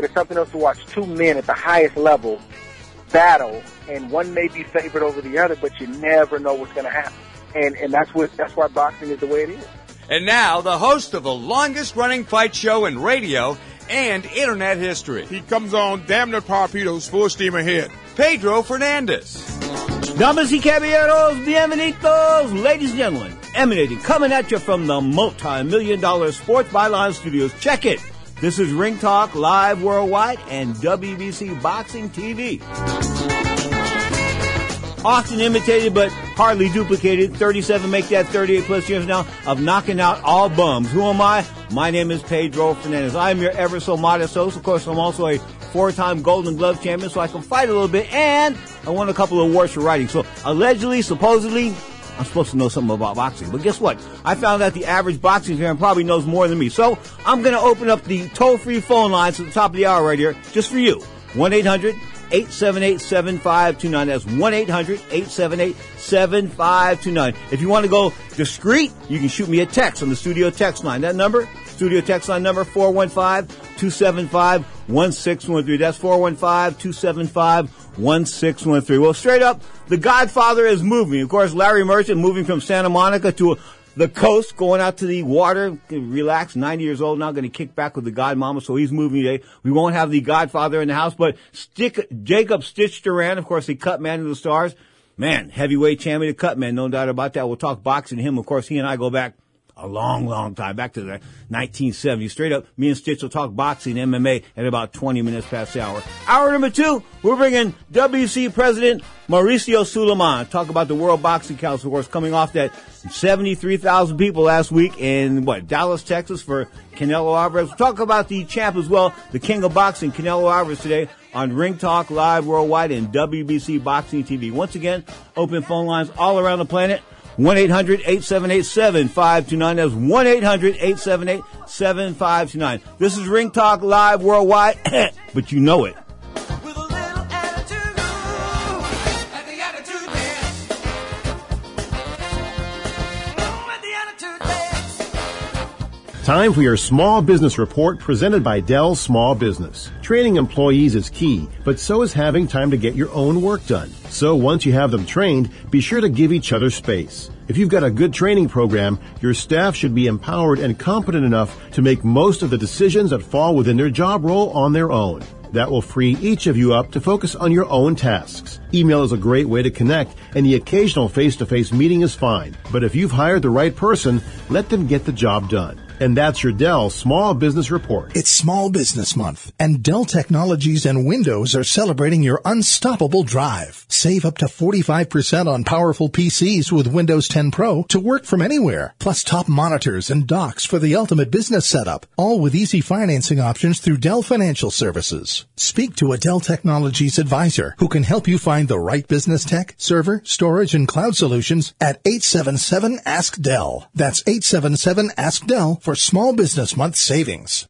But it's something else to watch two men at the highest level battle, and one may be favored over the other, but you never know what's going to happen. And and that's what that's why boxing is the way it is. And now, the host of the longest running fight show in radio and internet history. He comes on damn near torpedoes, full steam ahead. Pedro Fernandez. Damas y caballeros, bienvenidos, ladies and gentlemen. Emanating, coming at you from the multi-million dollar Sports Byline Studios. Check it. This is Ring Talk Live Worldwide and WBC Boxing TV. Often imitated but hardly duplicated. 37 make that 38 plus years now of knocking out all bums. Who am I? My name is Pedro Fernandez. I'm your ever so modest host. Of course, I'm also a four-time Golden Glove champion, so I can fight a little bit, and I won a couple of awards for writing. So allegedly, supposedly, I'm supposed to know something about boxing. But guess what? I found out the average boxing fan probably knows more than me. So I'm going to open up the toll-free phone lines at the top of the hour right here, just for you. 1-800- 878-7529. That's 1-800-878-7529. If you want to go discreet, you can shoot me a text on the studio text line. That number, studio text line number, 415-275-1613. That's 415-275-1613. Well, straight up, The Godfather is moving. Of course, Larry Merchant moving from Santa Monica to the coast, going out to the water, relax, 90 years old now, going to kick back with the Godmama, so he's moving today. We won't have the Godfather in the house, but Stitch, Jacob Stitch Duran, of course, the cut man of the stars. Man, heavyweight champion, the cut man, no doubt about that. We'll talk boxing to him. Of course, he and I go back a long, long time, back to the 1970s. Straight up, me and Stitch will talk boxing, MMA at about 20 minutes past the hour. Hour number two, we're bringing WC President Mauricio Sulaiman. Talk about the World Boxing Council, of course, coming off that 73,000 people last week in, what, Dallas, Texas for Canelo Alvarez. We'll talk about the champ as well, the king of boxing, Canelo Alvarez today on Ring Talk Live Worldwide and WBC Boxing TV. Once again, open phone lines all around the planet. 1-800-878-7529. That's 1-800-878-7529. This is Ring Talk Live Worldwide, but you know it. Time for your small business report presented by Dell Small Business. Training employees is key, but so is having time to get your own work done. So once you have them trained, be sure to give each other space. If you've got a good training program, your staff should be empowered and competent enough to make most of the decisions that fall within their job role on their own. That will free each of you up to focus on your own tasks. Email is a great way to connect, and the occasional face-to-face meeting is fine. But if you've hired the right person, let them get the job done. And that's your Dell Small Business Report. It's Small Business Month, and Dell Technologies and Windows are celebrating your unstoppable drive. Save up to 45% on powerful PCs with Windows 10 Pro to work from anywhere, plus top monitors and docks for the ultimate business setup, all with easy financing options through Dell Financial Services. Speak to a Dell Technologies advisor who can help you find the right business tech, server, storage, and cloud solutions at 877 Ask Dell. That's 877 Ask Dell for Small Business Month savings.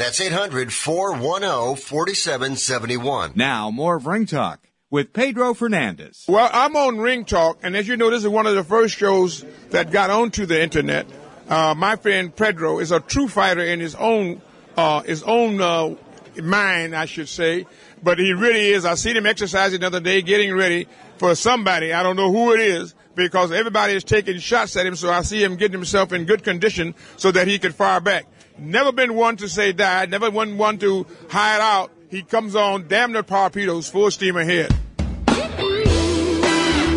800 410 4771. 800 410 4771. That's 800 410 4771. Now, more of Ring Talk with Pedro Fernandez. Well, I'm on Ring Talk, and as you know, this is one of the first shows that got onto the internet. Uh, my friend Pedro is a true fighter in his own uh, his own uh, mind, I should say. But he really is. I seen him exercising the other day, getting ready for somebody. I don't know who it is because everybody is taking shots at him. So I see him getting himself in good condition so that he could fire back. Never been one to say die. Never been one to hide out. He comes on damn near torpedoes, full steam ahead.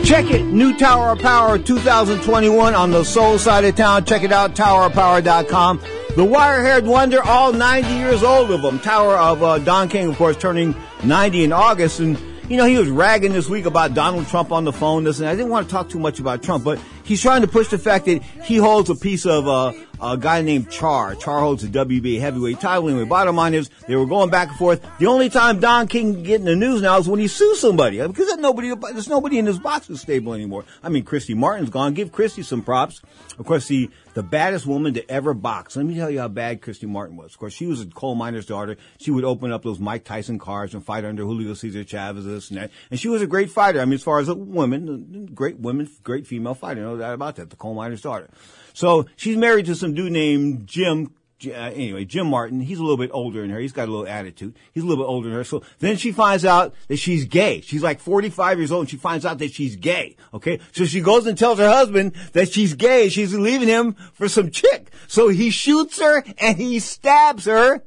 Check it, new Tower of Power 2021 on the soul side of town. Check it out, towerofpower.com. The wire-haired wonder, all 90 years old of them. Tower of uh, Don King, of course, turning 90 in August. And, you know, he was ragging this week about Donald Trump on the phone. This and I didn't want to talk too much about Trump, but he's trying to push the fact that he holds a piece of uh, a guy named Charr. Charr holds the WBA heavyweight title. Anyway, bottom line is they were going back and forth. The only time Don King can get in the news now is when he sues somebody because there's nobody, there's nobody in his boxing stable anymore. I mean, Christy Martin's gone. Give Christy some props. Of course, the the baddest woman to ever box. Let me tell you how bad Christy Martin was. Of course, she was a coal miner's daughter. She would open up those Mike Tyson cars and fight under Julio Cesar Chavez, and that. And she was a great fighter. I mean, as far as a woman, great woman, great female fighter. No doubt about that. The coal miner's daughter. So she's married to some dude named Jim. Uh, anyway, Jim Martin, he's a little bit older than her. He's got a little attitude. He's a little bit older than her. So then she finds out that she's gay. She's like 45 years old and she finds out that she's gay. Okay. So she goes and tells her husband that she's gay. She's leaving him for some chick. So he shoots her and he stabs her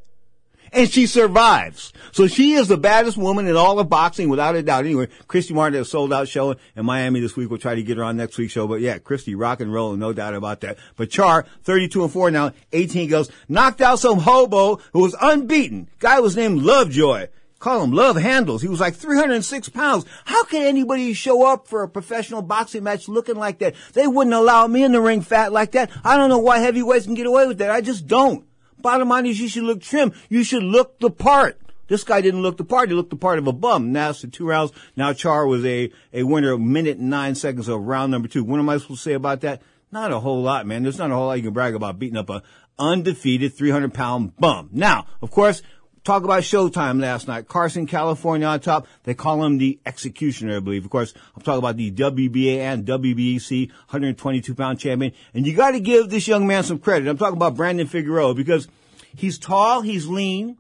and she survives. So she is the baddest woman in all of boxing without a doubt. Anyway, Christy Martin has sold out show in Miami this week. We'll try to get her on next week's show. But yeah, Christy rock and roll, no doubt about that. But Charr, 32 and 4 now, 18 goes, knocked out some hobo who was unbeaten. Guy was named Lovejoy. Call him Love Handles. He was like 306 pounds. How can anybody show up for a professional boxing match looking like that? They wouldn't allow me in the ring fat like that. I don't know why heavyweights can get away with that. I just don't. Bottom line is you should look trim. You should look the part. This guy didn't look the part. He looked the part of a bum. Now it's two rounds. Now Charr was a, a winner of minute and nine seconds of round number two. What am I supposed to say about that? Not a whole lot, man. There's not a whole lot you can brag about beating up a undefeated 300 pound bum. Now, of course, talk about Showtime last night. Carson, California on top. They call him the executioner, I believe. Of course, I'm talking about the WBA and WBC 122 pound champion. And you got to give this young man some credit. I'm talking about Brandon Figueroa because he's tall, he's lean,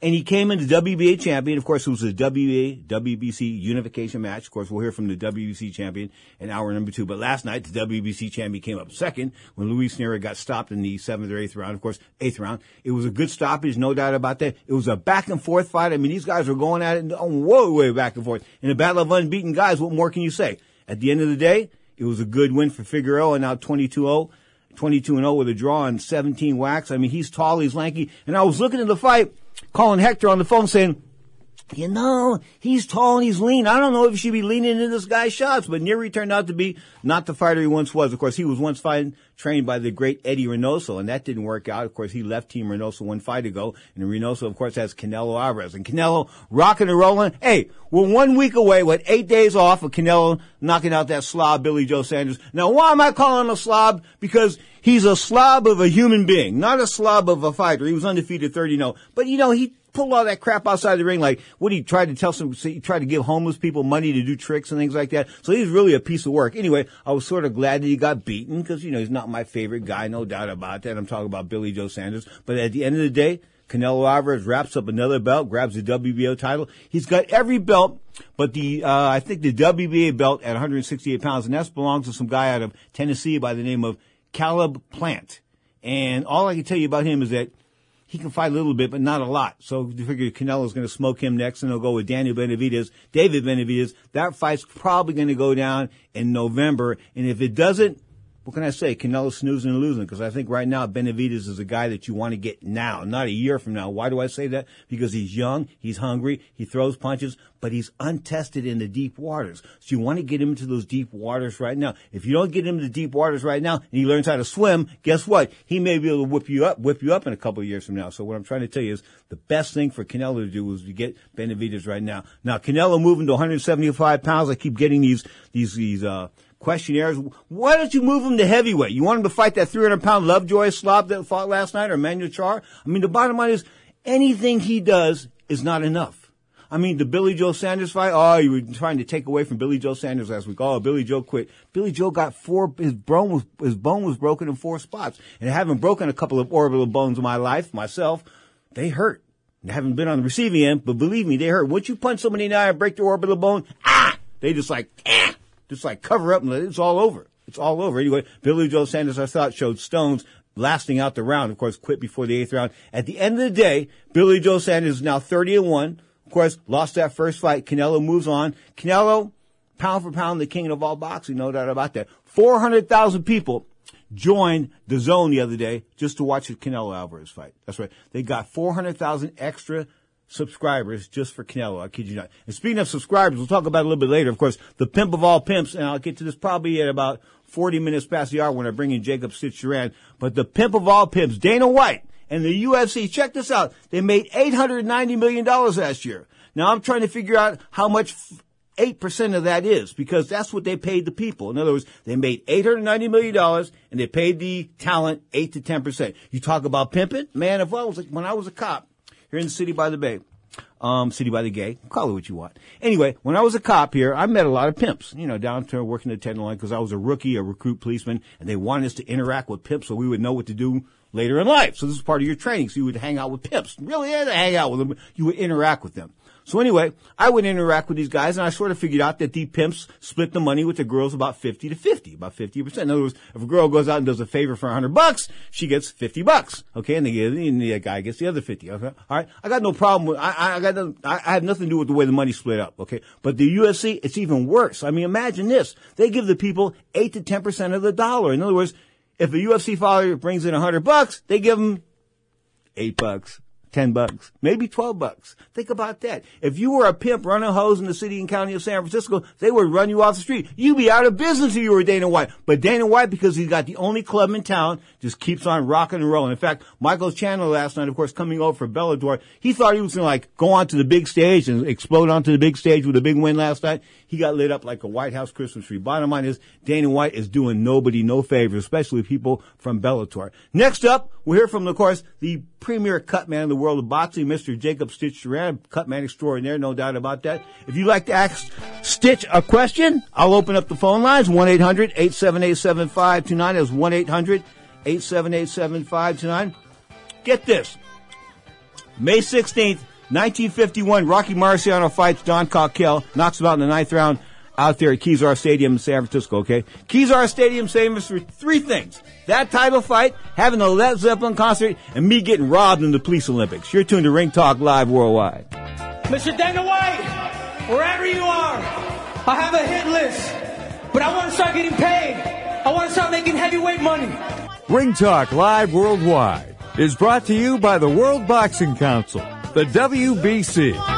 and he came in the WBA champion. Of course, it was a WBA, WBC unification match. Of course, we'll hear from the WBC champion in hour number two. But last night, the WBC champion came up second when Luis Nery got stopped in the seventh or eighth round. Of course, eighth round. It was a good stoppage, no doubt about that. It was a back and forth fight. I mean, these guys were going at it oh, whoa, way back and forth. In a battle of unbeaten guys, what more can you say? At the end of the day, it was a good win for Figueroa, and now 22-0. 22 and 0 with a draw on 17 whacks. I mean, he's tall, he's lanky. And I was looking at the fight, calling Hector on the phone saying, you know, he's tall and he's lean. I don't know if he should be leaning into this guy's shots, but Nery turned out to be not the fighter he once was. Of course, he was once fighting, trained by the great Eddie Reynoso, and that didn't work out. Of course, he left Team Reynoso one fight ago, and Reynoso, of course, has Canelo Alvarez. And Canelo rocking and rolling. Hey, we're one week away with eight days off of Canelo knocking out that slob, Billy Joe Saunders. Now, why am I calling him a slob? Because he's a slob of a human being, not a slob of a fighter. He was undefeated 30-0. But, you know, he pulled all that crap outside the ring. Like, what he tried to tell some, he tried to give homeless people money to do tricks and things like that. So he's really a piece of work. Anyway, I was sort of glad that he got beaten because, you know, he's not my favorite guy, no doubt about that. I'm talking about Billy Joe Saunders. But at the end of the day, Canelo Alvarez wraps up another belt, grabs the WBO title. He's got every belt, but the uh, I think the WBA belt at 168 pounds, and that belongs to some guy out of Tennessee by the name of Caleb Plant. And all I can tell you about him is that he can fight a little bit, but not a lot. So you figure Canelo's going to smoke him next, and he'll go with Daniel Benavidez, David Benavidez. That fight's probably going to go down in November, and if it doesn't, what can I say? Canelo's snoozing and losing because I think right now Benavidez is a guy that you want to get now, not a year from now. Why do I say that? Because he's young, he's hungry, he throws punches, but he's untested in the deep waters. So you want to get him into those deep waters right now. If you don't get him into deep waters right now and he learns how to swim, guess what? He may be able to whip you up, whip you up in a couple of years from now. So what I'm trying to tell you is the best thing for Canelo to do is to get Benavidez right now. Now Canelo moving to 175 pounds. I keep getting these, these, these, uh, questionnaires. Why don't you move him to heavyweight? You want him to fight that 300 pound Lovejoy slob that fought last night or Manuel Charr? I mean, the bottom line is anything he does is not enough. I mean, the Billy Joe Saunders fight, oh, you were trying to take away from Billy Joe Saunders last week. Oh, Billy Joe quit. Billy Joe got four, his bone was, his bone was broken in four spots. And having broken a couple of orbital bones in my life, myself, they hurt. I haven't been on the receiving end, but believe me, they hurt. Once you punch somebody in the eye and break their orbital bone, ah, they just like, ah, just like cover up and it's all over. It's all over. Anyway, Billy Joe Saunders, I thought, showed stones lasting out the round. Of course, quit before the eighth round. At the end of the day, Billy Joe Saunders is now 30 and 1. Of course, lost that first fight. Canelo moves on. Canelo, pound for pound, the king of all boxing, no doubt about that. 400,000 people joined the zone the other day just to watch the Canelo Alvarez fight. That's right. They got 400,000 extra subscribers just for Canelo. I kid you not. And speaking of subscribers, we'll talk about it a little bit later. Of course, the pimp of all pimps, and I'll get to this probably at about 40 minutes past the hour when I bring in Jacob Stitch Duran. But the pimp of all pimps, Dana White, and the UFC, check this out. They made $890 million last year. Now I'm trying to figure out how much 8% of that is because that's what they paid the people. In other words, they made $890 million and they paid the talent 8 to 10%. You talk about pimping? Man, if I was, when I was a cop, here in the city by the bay. Um, city by the gay. Call it what you want. Anyway, when I was a cop here, I met a lot of pimps, you know, down to working the Tenderloin because I was a rookie, a recruit policeman, and they wanted us to interact with pimps so we would know what to do later in life. So this is part of your training. So you would hang out with pimps. Really to hang out with them. You would interact with them. So anyway, I would interact with these guys and I sort of figured out that the pimps split the money with the girls about 50 to 50, about 50%. In other words, if a girl goes out and does a favor for 100 bucks, she gets 50 bucks. Okay. And the, and the guy gets the other 50. Okay. All right. I got no problem with, I, I got, no, I, I have nothing to do with the way the money split up. Okay. But the UFC, it's even worse. I mean, imagine this. They give the people 8 to 10% of the dollar. In other words, if a UFC fighter brings in 100 bucks, they give them 8 bucks. 10 bucks, maybe 12 bucks. Think about that. If you were a pimp running hoes in the city and county of San Francisco, they would run you off the street. You'd be out of business if you were Dana White. But Dana White, because he's got the only club in town, just keeps on rocking and rolling. In fact, Michael Chandler last night, of course, coming over for Bellator, he thought he was going to like go onto the big stage and explode onto the big stage with a big win last night. He got lit up like a White House Christmas tree. Bottom line is, Dana White is doing nobody no favors, especially people from Bellator. Next up, we'll hear from, of course, the premier cut man in the world of boxing, Mr. Jacob Stitch Duran, cut man extraordinaire, no doubt about that. If you'd like to ask Stitch a question, I'll open up the phone lines, 1-800-878-7529 is 1-800- 878-7529. Get this. May 16th, 1951, Rocky Marciano fights Don Cockell, knocks him out in the ninth round out there at Kezar Stadium in San Francisco, okay? Kezar Stadium famous for three things. That title fight, having a Led Zeppelin concert, and me getting robbed in the police Olympics. You're tuned to Ring Talk Live Worldwide. Mr. Dana White, wherever you are, I have a hit list, but I want to start getting paid. I want to start making heavyweight money. Ring Talk Live Worldwide is brought to you by the World Boxing Council, the WBC.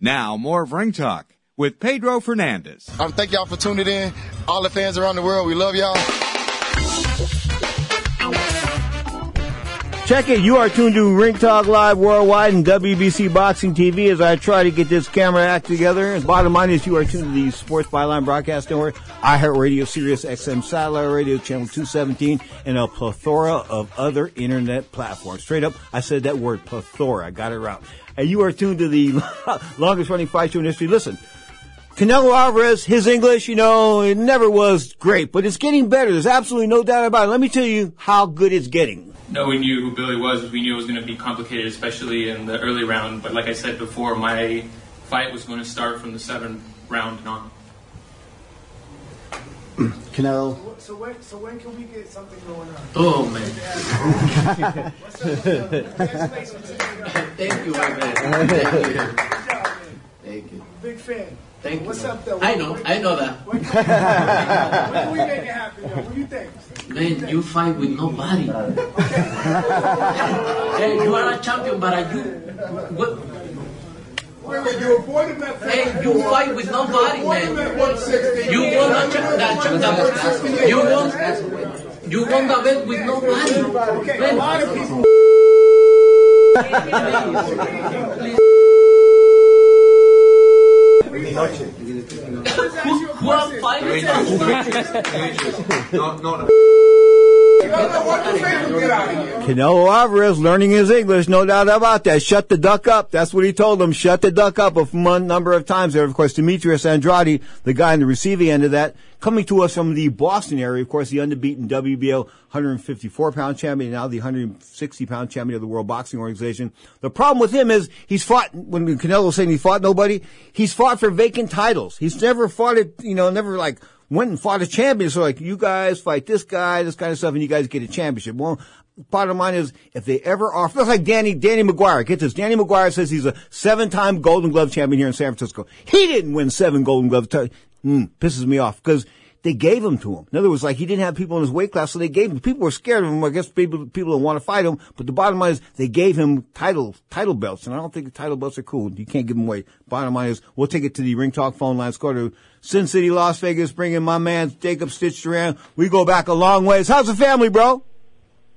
Now, more of Ring Talk with Pedro Fernandez. Um, thank y'all for tuning in. All the fans around the world, we love y'all. Check it. You are tuned to Ring Talk Live Worldwide and WBC Boxing TV as I try to get this camera act together. Bottom line is you are tuned to the Sports Byline Broadcast Network, iHeartRadio, Sirius XM Satellite Radio, Channel 217, and a plethora of other internet platforms. Straight up, I said that word, plethora. I got it right. And you are tuned to the longest running fight show in history. Listen, Canelo Alvarez, his English, you know, it never was great, but it's getting better. There's absolutely no doubt about it. Let me tell you how good it's getting. No, we knew who Billy was. We knew it was going to be complicated, especially in the early round. But like I said before, my fight was going to start from the seventh round and on. Canelo. So when, so when can we get something going on? Oh man. Thank you, my man. Thank you. Man. Thank you. Big fan. Thank you. What's up, though? I know, I know that. When can we make it happen, though? What do you think? Man, you fight with nobody. hey, you are a champion, but are you? What? Wait, wait, you avoided that. Hey, you fight with nobody, man. You won a cha- that cha- You won. You won the bet with nobody. Okay, a lot of people. Who, who are fighting? No, no, no. What Canelo Alvarez learning his English, no doubt about that. Shut the duck up. That's what he told him. Shut the duck up a number of times there. Of course, Demetrius Andrade, the guy on the receiving end of that, coming to us from the Boston area. Of course, the unbeaten WBO 154 pound champion, now the 160 pound champion of the World Boxing Organization. The problem with him is he's fought, when Canelo was saying he fought nobody, he's fought for vacant titles. He's never fought it, you know, never like went and fought a champion. So like, you guys fight this guy, this kind of stuff, and you guys get a championship. Well, bottom line is, if they ever offer, that's like Danny, Danny McGuire. Get this. Danny McGuire says he's a seven-time Golden Glove champion here in San Francisco. He didn't win seven Golden Glove. T- mm, pisses me off because they gave him to him. In other words, like he didn't have people in his weight class, so they gave him. People were scared of him. I guess people people don't want to fight him. But the bottom line is they gave him title title belts, and I don't think the title belts are cool. You can't give them away. Bottom line is we'll take it to the Ring Talk phone lines. Go to Sin City, Las Vegas. Bring in my man Jacob Stitch Duran. We go back a long ways. How's the family, bro?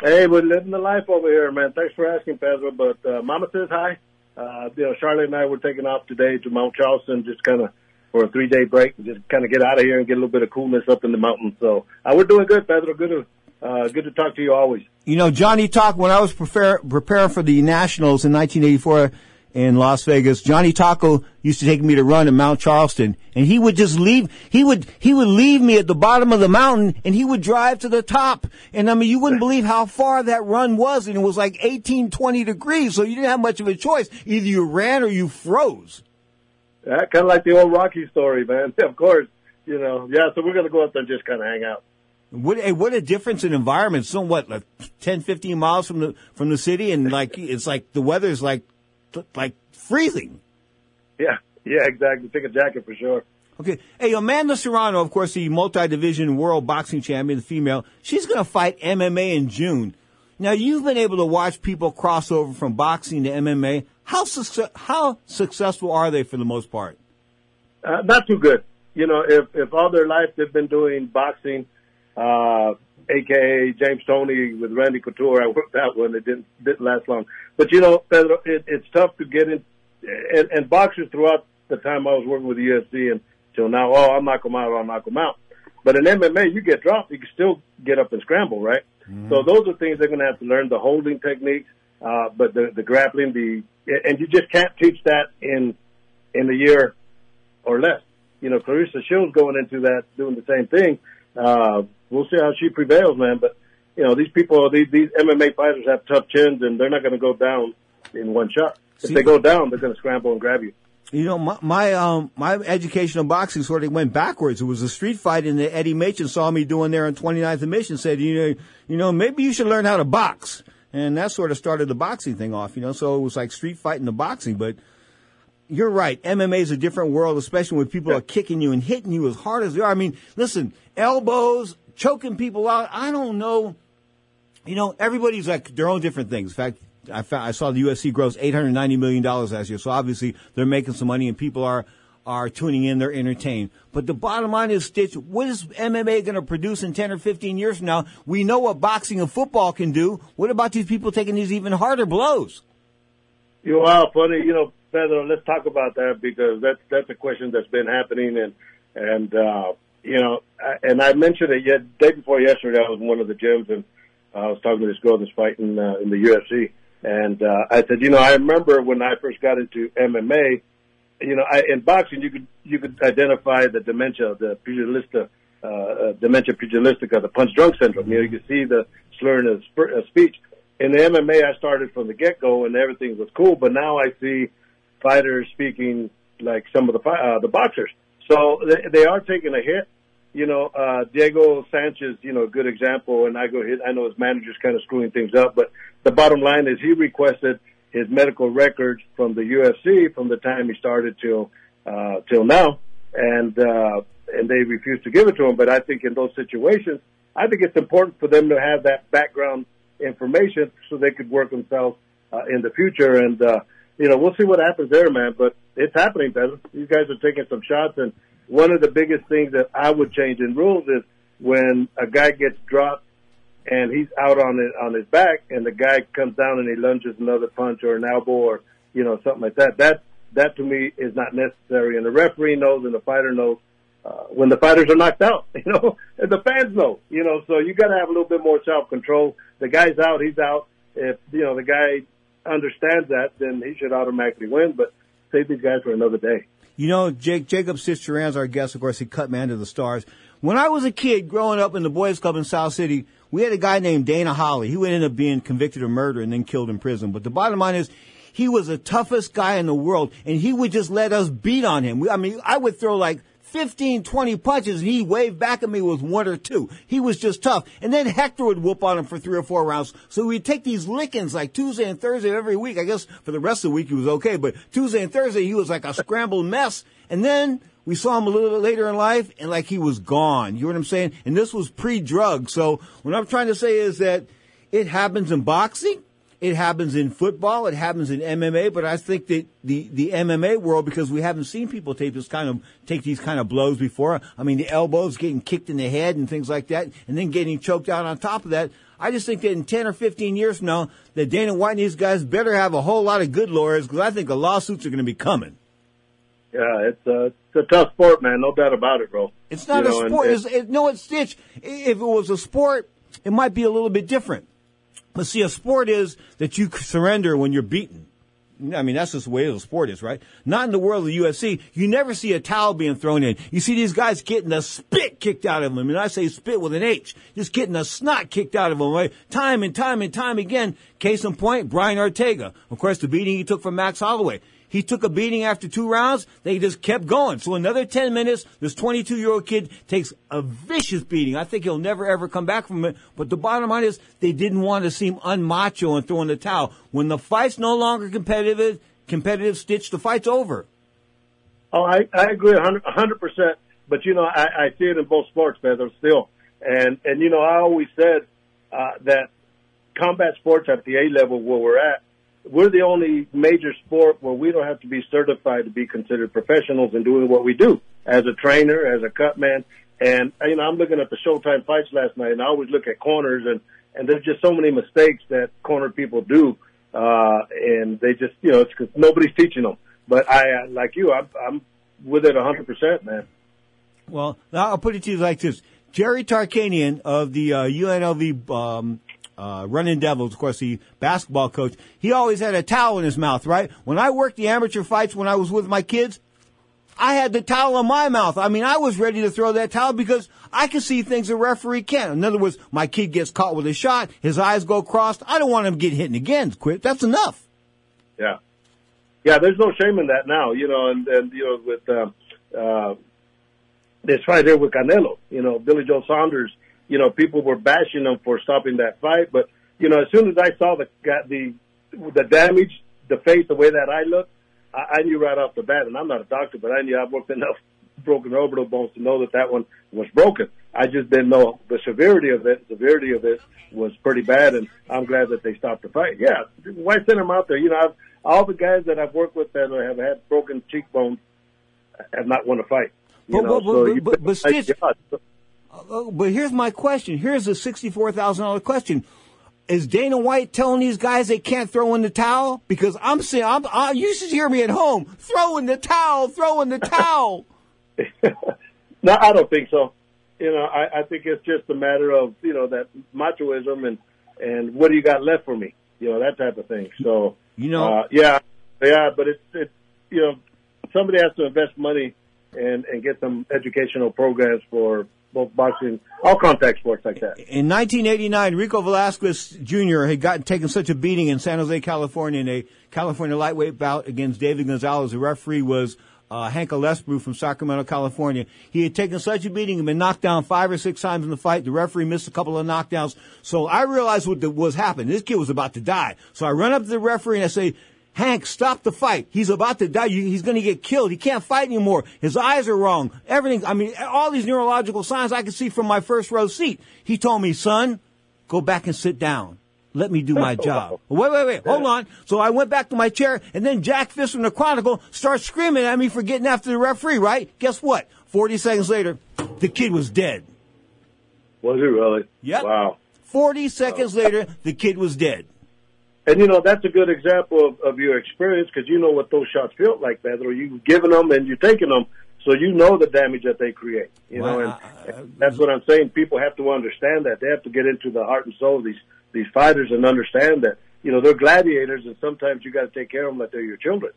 Hey, we're living the life over here, man. Thanks for asking, Pedro. But uh, Mama says hi. Uh, you know, Charlotte and I were taking off today to Mount Charleston, just kind of for a three day break, and just kind of get out of here and get a little bit of coolness up in the mountains. So uh, we're doing good, Pedro. Good to uh, good to talk to you always. You know, Johnny Tocco, when I was prepare, preparing for the Nationals in 1984 in Las Vegas, Johnny Tocco used to take me to run in Mount Charleston and he would just leave, he would, he would leave me at the bottom of the mountain and he would drive to the top. And I mean, you wouldn't believe how far that run was and it was like 18, 20 degrees. So you didn't have much of a choice. Either you ran or you froze. Yeah, kind of like the old Rocky story, man. of course, you know. Yeah, so we're gonna go up there and just kind of hang out. What a, what a difference in environment. So what, like 10, 15 miles from the, from the city and like, it's like the weather's like, like freezing. Yeah, yeah, exactly. Take a jacket for sure. Okay. Hey, Amanda Serrano, of course, the multi-division world boxing champion, the female, she's going to fight MMA in June. Now, you've been able to watch people cross over from boxing to MMA. How, how successful are they for the most part? Uh, not too good. You know, if if all their life they've been doing boxing, uh, aka James Toney with Randy Couture, I worked that one. It didn't didn't last long. But you know, Pedro, it, it's tough to get in. And, and boxers throughout the time I was working with the UFC and till now, oh, I'll knock them out, I'll knock them out. But in MMA, you get dropped, you can still get up and scramble, right? Mm-hmm. So those are things they're going to have to learn: the holding techniques, uh, but the the grappling, the and you just can't teach that in in a year or less. You know, Claressa Shields going into that doing the same thing. Uh, we'll see how she prevails, man. But you know, these people, these these MMA fighters have tough chins, and they're not going to go down in one shot. If See- they go down, they're going to scramble and grab you. You know, my, my, um, my education of boxing sort of went backwards. It was a street fight and Eddie Machen saw me doing there on 29th and Mission said, you know, you know, maybe you should learn how to box. And that sort of started the boxing thing off, you know, so it was like street fighting the boxing, but you're right. MMA is a different world, especially when people are kicking you and hitting you as hard as they are. I mean, listen, elbows, choking people out. I don't know. You know, everybody's like their own different things. In fact, I, found, I saw the UFC gross $890 million last year. So obviously they're making some money and people are, are tuning in. They're entertained. But the bottom line is, Stitch, what is MMA going to produce in 10 or 15 years from now? We know what boxing and football can do. What about these people taking these even harder blows? You are funny. You know, Pedro, let's talk about that because that's that's a question that's been happening, and and uh, you know, and I mentioned it yet day before yesterday. I was in one of the gyms and I was talking to this girl that's fighting uh, in the UFC, and uh, I said, you know, I remember when I first got into MMA. You know, I, in boxing, you could you could identify the dementia, the pugilista, uh, uh, dementia pugilistica, the punch drunk syndrome. You know, you could see the slurring of sp- uh, speech. In the MMA, I started from the get go, and everything was cool. But now I see fighters speaking like some of the uh, the boxers. So they, they are taking a hit. You know, uh, Diego Sanchez, you know, a good example, and I go hit. I know his manager's kind of screwing things up, but the bottom line is he requested his medical records from the UFC from the time he started till uh, till now, and uh, and they refused to give it to him. But I think in those situations, I think it's important for them to have that background information so they could work themselves uh, in the future. And uh, you know, we'll see what happens there, man. But it's happening, Pedro. These guys are taking some shots, and one of the biggest things that I would change in rules is when a guy gets dropped and he's out on it on his back, and the guy comes down and he lunges another punch or an elbow or you know something like that. That that to me is not necessary, and the referee knows and the fighter knows uh, when the fighters are knocked out. You know, and the fans know. You know, so you got to have a little bit more self control. The guy's out, he's out. If you know the guy understands that, then he should automatically win. But save these guys for another day. You know, Jake Jacob Stitch Duran's our guest. Of course, he cut man to the stars. When I was a kid growing up in the boys' club in South City, we had a guy named Dana Holly. He would end up being convicted of murder and then killed in prison. But the bottom line is, he was the toughest guy in the world, and he would just let us beat on him. We, I mean, I would throw like 15, 20 punches, and he waved back at me with one or two. He was just tough. And then Hector would whoop on him for three or four rounds. So we'd take these lickings like Tuesday and Thursday every week. I guess for the rest of the week he was okay, but Tuesday and Thursday he was like a scrambled mess. And then we saw him a little bit later in life and like he was gone. You know what I'm saying? And this was pre-drug. So what I'm trying to say is that it happens in boxing. It happens in football. It happens in MMA. But I think that the, the MMA world, because we haven't seen people take this kind of, take these kind of blows before. I mean, the elbows getting kicked in the head and things like that, and then getting choked out on top of that. I just think that in 10 or 15 years from now, that Dana White and these guys better have a whole lot of good lawyers because I think the lawsuits are going to be coming. Yeah, it's a, it's a tough sport, man. No doubt about it, bro. It's not You a know, sport. it's, it, no, it's Stitch. If it was a sport, it might be a little bit different. But see, a sport is that you surrender when you're beaten. I mean, that's just the way the sport is, right? Not in the world of the UFC. You never see a towel being thrown in. You see these guys getting the spit kicked out of them. And I say spit with an H. Just getting the snot kicked out of them, right? Time and time and time again. Case in point, Brian Ortega. Of course, the beating he took from Max Holloway. He took a beating after two rounds. They just kept going. So another 10 minutes, this 22 year old kid takes a vicious beating. I think he'll never ever come back from it. But the bottom line is they didn't want to seem unmacho and throw in the towel. When the fight's no longer competitive, competitive stitch, the fight's over. Oh, I, I agree a hundred a hundred percent. But you know, I, I see it in both sports, Pedro, still. And and you know, I always said uh, that combat sports at the A level where we're at, we're the only major sport where we don't have to be certified to be considered professionals in doing what we do as a trainer, as a cut man. And you know, I'm looking at the Showtime fights last night, and I always look at corners, and and there's just so many mistakes that corner people do, uh, and they just you know it's because nobody's teaching them. But I, uh, like you, I'm, I'm with it 100 percent, man. Well, I'll put it to you like this. Jerry Tarkanian of the uh, UNLV um, uh, Running Devils, of course, the basketball coach, he always had a towel in his mouth, right? When I worked the amateur fights when I was with my kids, I had the towel in my mouth. I mean, I was ready to throw that towel because I could see things a referee can't. In other words, my kid gets caught with a shot, his eyes go crossed. I don't want him to get hit again. Quit. That's enough. Yeah, yeah. There's no shame in that now, you know. And and you know with uh, uh, this fight here with Canelo, you know, Billy Joe Saunders, you know, people were bashing him for stopping that fight, but you know, as soon as I saw the got the the damage, the face, the way that I looked, I, I knew right off the bat. And I'm not a doctor, but I knew I've worked enough broken orbital bones to know that that one was broken. I just didn't know the severity of it. Severity of it was pretty bad, and I'm glad that they stopped the fight. Yeah, why send them out there? You know, I've, all the guys that I've worked with that have had broken cheekbones have not won a fight. You But- know, but- so but- you but- but like, Stitch- yeah, Uh, but here's my question. Here's a sixty-four thousand dollar question. Is Dana White telling these guys they can't throw in the towel? Because I'm saying, I'm, I, you should hear me at home. Throw in the towel. Throw in the towel. No, I don't think so. You know, I, I think it's just a matter of you know that machoism and and what do you got left for me? You know that type of thing. So You know- uh, yeah, yeah, but it's it's you know somebody has to invest money and and get some educational programs for boxing, all contact sports like that. In 1989, Rico Velasquez Jr. had gotten taken such a beating in San Jose, California, in a California lightweight bout against David Gonzalez. The referee was uh, Hank Alesbru from Sacramento, California. He had taken such a beating and been knocked down five or six times in the fight. The referee missed a couple of knockdowns. So I realized what the, was happening. This kid was about to die. So I run up to the referee and I say, Hank, stop the fight. He's about to die. He's going to get killed. He can't fight anymore. His eyes are wrong. Everything. I mean, all these neurological signs I could see from my first row seat. He told me, son, go back and sit down. Let me do my job. Wait, wait, wait. Hold on. So I went back to my chair, and then Jack Fiske from the Chronicle starts screaming at me for getting after the referee, right? Guess what? 40 seconds later, the kid was dead. Was it really? Yep. Wow. 40 seconds later, the kid was dead. And you know that's a good example of, of your experience because you know what those shots felt like, Pedro. You've given them and you're taking them, so you know the damage that they create. You know, and, and that's what I'm saying. People have to understand that. They have to get into the heart and soul of these these fighters and understand that you know they're gladiators, and sometimes you got to take care of them like they're your children.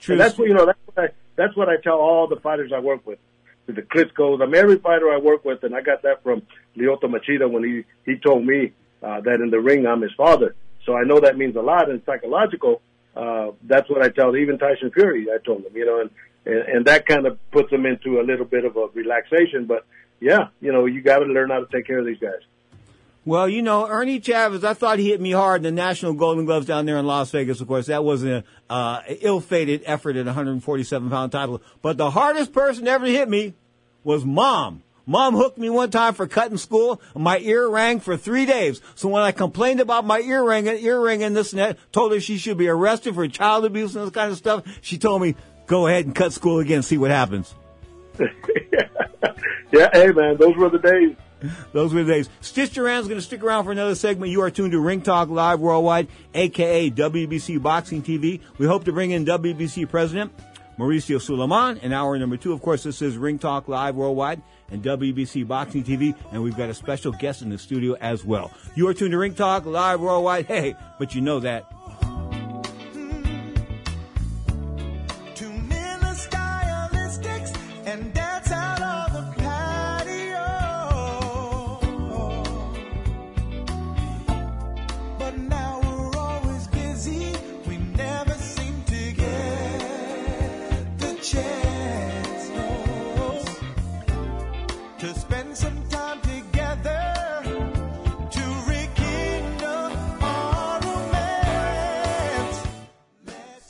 True. And that's what you know. That's what I that's what I tell all the fighters I work with, the Klitschko's. I mean, every fighter I work with, and I got that from Lyoto Machida when he he told me uh, that in the ring I'm his father. So I know that means a lot. And psychological, uh, that's what I tell even Tyson Fury. I told him, you know, and and, and that kind of puts them into a little bit of a relaxation. But yeah, you know, you got to learn how to take care of these guys. Well, you know, Ernie Chavez, I thought he hit me hard in the National Golden Gloves down there in Las Vegas. Of course, that was an uh, ill-fated effort at 147 pound title. But the hardest person ever to hit me was mom. Mom hooked me one time for cutting school. and My ear rang for three days. So when I complained about my ear ringing, ear ringing, this and that, told her she should be arrested for child abuse and this kind of stuff. She told me, go ahead and cut school again, see what happens. Yeah, hey man, those were the days. Those were the days. Stitch Duran's going to stick around for another segment. You are tuned to Ring Talk Live Worldwide, aka WBC Boxing TV. We hope to bring in WBC President Mauricio Sulaiman in hour number two. Of course, this is Ring Talk Live Worldwide and WBC Boxing TV, and we've got a special guest in the studio as well. You are tuned to Ring Talk Live Worldwide. Hey, but you know that.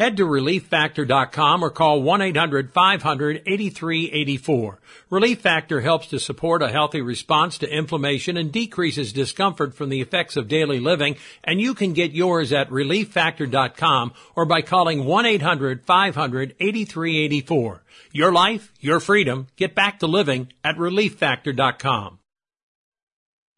Head to relieffactor.com or call 1-800-500-8384. Relief Factor helps to support a healthy response to inflammation and decreases discomfort from the effects of daily living, and you can get yours at relieffactor.com or by calling 1-800-500-8384. Your life, your freedom. Get back to living at relieffactor.com.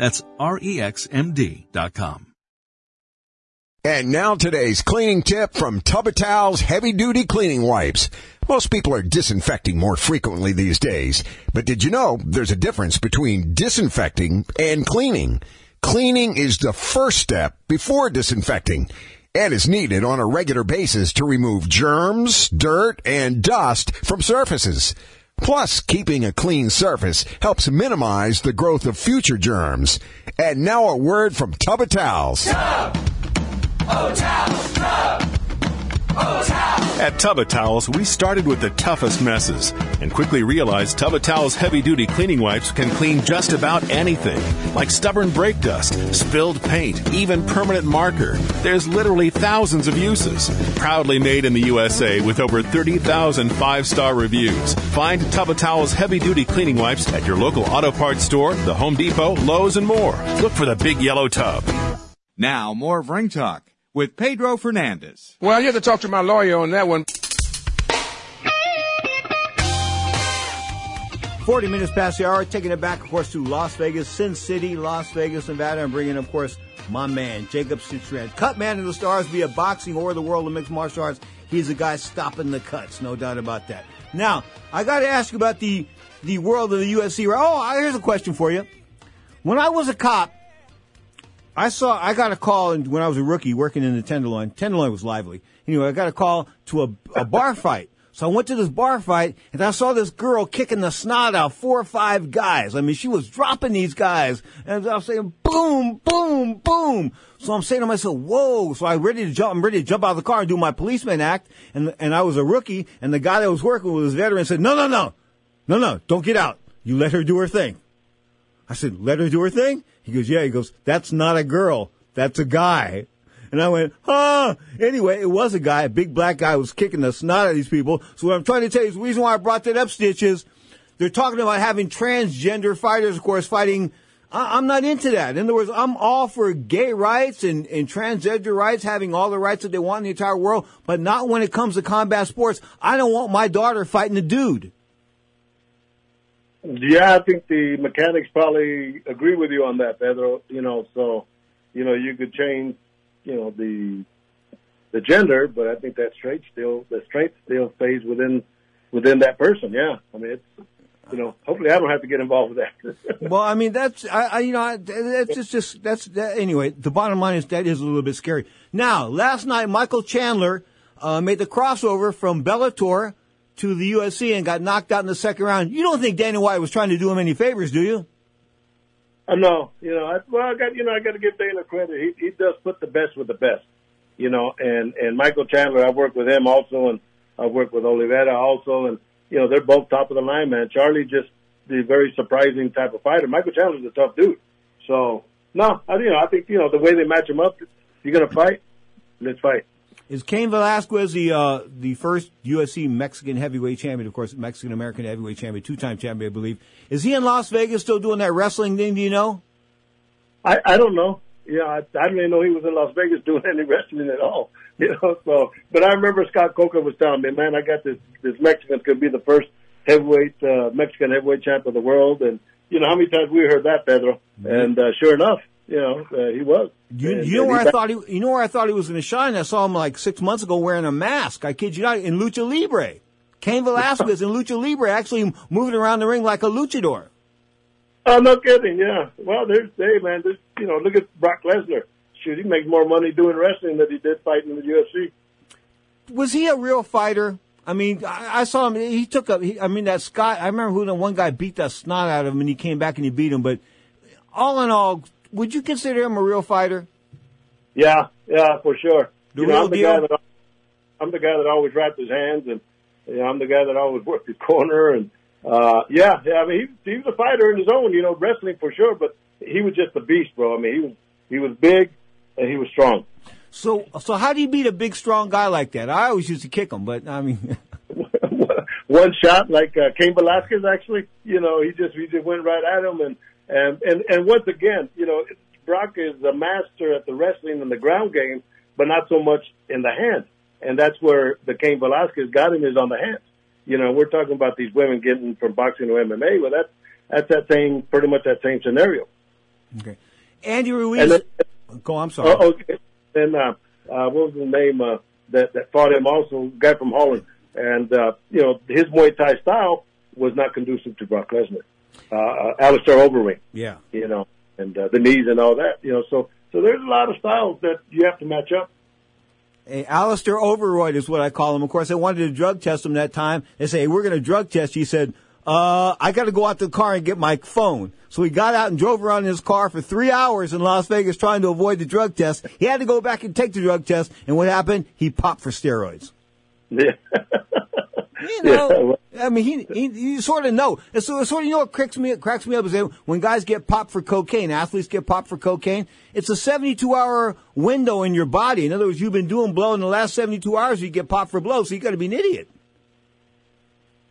That's REXMD.com. And now today's cleaning tip from Tubba Heavy Duty Cleaning Wipes. Most people are disinfecting more frequently these days, but did you know there's a difference between disinfecting and cleaning? Cleaning is the first step before disinfecting and is needed on a regular basis to remove germs, dirt, and dust from surfaces. Plus, keeping a clean surface helps minimize the growth of future germs. And now a word from Tub of Towels. Tub! Oh, towels! Tub! At Tub of Towels, we started with the toughest messes and quickly realized Tub of Towels heavy duty cleaning wipes can clean just about anything, like stubborn brake dust, spilled paint, even permanent marker. There's literally thousands of uses. Proudly made in the USA with over 30,000 five star reviews. Find Tub of Towels heavy duty cleaning wipes at your local auto parts store, the Home Depot, Lowe's, and more. Look for the big yellow tub. Now, more of Ring Talk with Pedro Fernandez. Well, you have to talk to my lawyer on that one. 40 minutes past the hour, taking it back, of course, to Las Vegas, Sin City, Las Vegas, Nevada, and bringing, of course, my man, Jacob Stitch Duran. Cut man of the stars, via it boxing or the world of mixed martial arts. He's the guy stopping the cuts, no doubt about that. Now, I got to ask you about the, the world of the UFC. Oh, here's a question for you. When I was a cop, I saw, I got a call when I was a rookie working in the Tenderloin. Tenderloin was lively. Anyway, I got a call to a, a bar fight. So I went to this bar fight and I saw this girl kicking the snot out four or five guys. I mean, she was dropping these guys and I was saying boom, boom, boom. So I'm saying to myself, whoa. So I'm ready to jump, I'm ready to jump out of the car and do my policeman act. And, and I was a rookie and the guy that was working with was veteran said, no, no, no, no, no, don't get out. You let her do her thing. I said, let her do her thing? He goes, yeah. He goes, that's not a girl. That's a guy. And I went, huh. Anyway, it was a guy, a big black guy was kicking the snot out of these people. So what I'm trying to tell you is the reason why I brought that up, Stitch, is they're talking about having transgender fighters, of course, fighting. I- I'm not into that. In other words, I'm all for gay rights and, and transgender rights, having all the rights that they want in the entire world, but not when it comes to combat sports. I don't want my daughter fighting a dude. Yeah, I think the mechanics probably agree with you on that, Pedro. You know, so you know you could change, you know, the the gender, but I think that straight still the strength still stays within within that person. Yeah, I mean it's you know hopefully I don't have to get involved with that. well, I mean that's I, I you know I, that's just just that's that, anyway. The bottom line is that is a little bit scary. Now, last night Michael Chandler uh, made the crossover from Bellator to the UFC and got knocked out in the second round. You don't think Dana White was trying to do him any favors, do you? Uh, I know, you know. I, well, I got you know I got to give Dana credit. He he does put the best with the best, you know. And and Michael Chandler, I've worked with him also, and I've worked with Oliveira also, and you know they're both top of the line, man. Charlie just the very surprising type of fighter. Michael Chandler's a tough dude. So no, I you know I think you know the way they match him up. You're gonna fight, let's fight. Is Cain Velasquez the uh, the first UFC Mexican heavyweight champion? Of course, Mexican American heavyweight champion, two time champion, I believe. Is he in Las Vegas still doing that wrestling thing? Do you know? I I don't know. Yeah, I, I didn't even know he was in Las Vegas doing any wrestling at all. You know, so but I remember Scott Coker was telling me, man, I got this this Mexican's gonna be the first heavyweight uh, Mexican heavyweight champ of the world, and you know how many times we heard that, Pedro, and uh, sure enough, you know uh, he was. You, And- you know and where he I thought he, you know where I thought he was going to shine. I saw him like six months ago wearing a mask. I kid you not, in lucha libre. Cain Velasquez in lucha libre, actually moving around the ring like a luchador. Oh, no kidding. Yeah. Well, there's, hey, man, there's, you know, look at Brock Lesnar. Shoot, he makes more money doing wrestling than he did fighting in the UFC. Was he a real fighter? I mean, I, I saw him. He took up. I mean, that Scott. I remember who the one guy beat the snot out of him, and he came back and he beat him. But all in all, would you consider him a real fighter? Yeah, yeah, for sure. The you know, I'm the deal? guy that I'm the guy that always wrapped his hands, and you know, I'm the guy that always worked his corner, and uh, yeah, yeah. I mean, he, he was a fighter in his own, you know, wrestling for sure, but he was just a beast, bro. I mean, he was he was big and he was strong. So, so how do you beat a big, strong guy like that? I always used to kick him, but I mean, one shot like uh, Cain Velasquez. Actually, you know, he just he just went right at him, and and and and once again, you know, Brock is a master at the wrestling and the ground game, but not so much in the hand, and that's where the Cain Velasquez got him is on the hands. You know, we're talking about these women getting from boxing to MMA. Well, that's that's that same pretty much that same scenario. okay. Andy Ruiz. And then- go. I'm sorry. Oh, okay. And uh, uh, what was the name uh, that that fought him? Also, guy from Holland, and uh, you know his Muay Thai style was not conducive to Brock Lesnar. Uh, uh, Alistair Overeem, Yeah. you know, and uh, the knees and all that, you know. So so there's a lot of styles that you have to match up. Hey, Alistair Overroyd is what I call him. Of course, they wanted to drug test him that time. They say, hey, we're going to drug test. He said, uh, I got to go out to the car and get my phone. So he got out and drove around in his car for three hours in Las Vegas trying to avoid the drug test. He had to go back and take the drug test. And what happened? He popped for steroids. Yeah. You know, I mean, he, he you sort of know. It's so, sort of you know what cracks me cracks me up is that when guys get popped for cocaine, athletes get popped for cocaine. It's a 72 hour window in your body. In other words, you've been doing blow in the last 72 hours, you get popped for blow. So you got to be an idiot.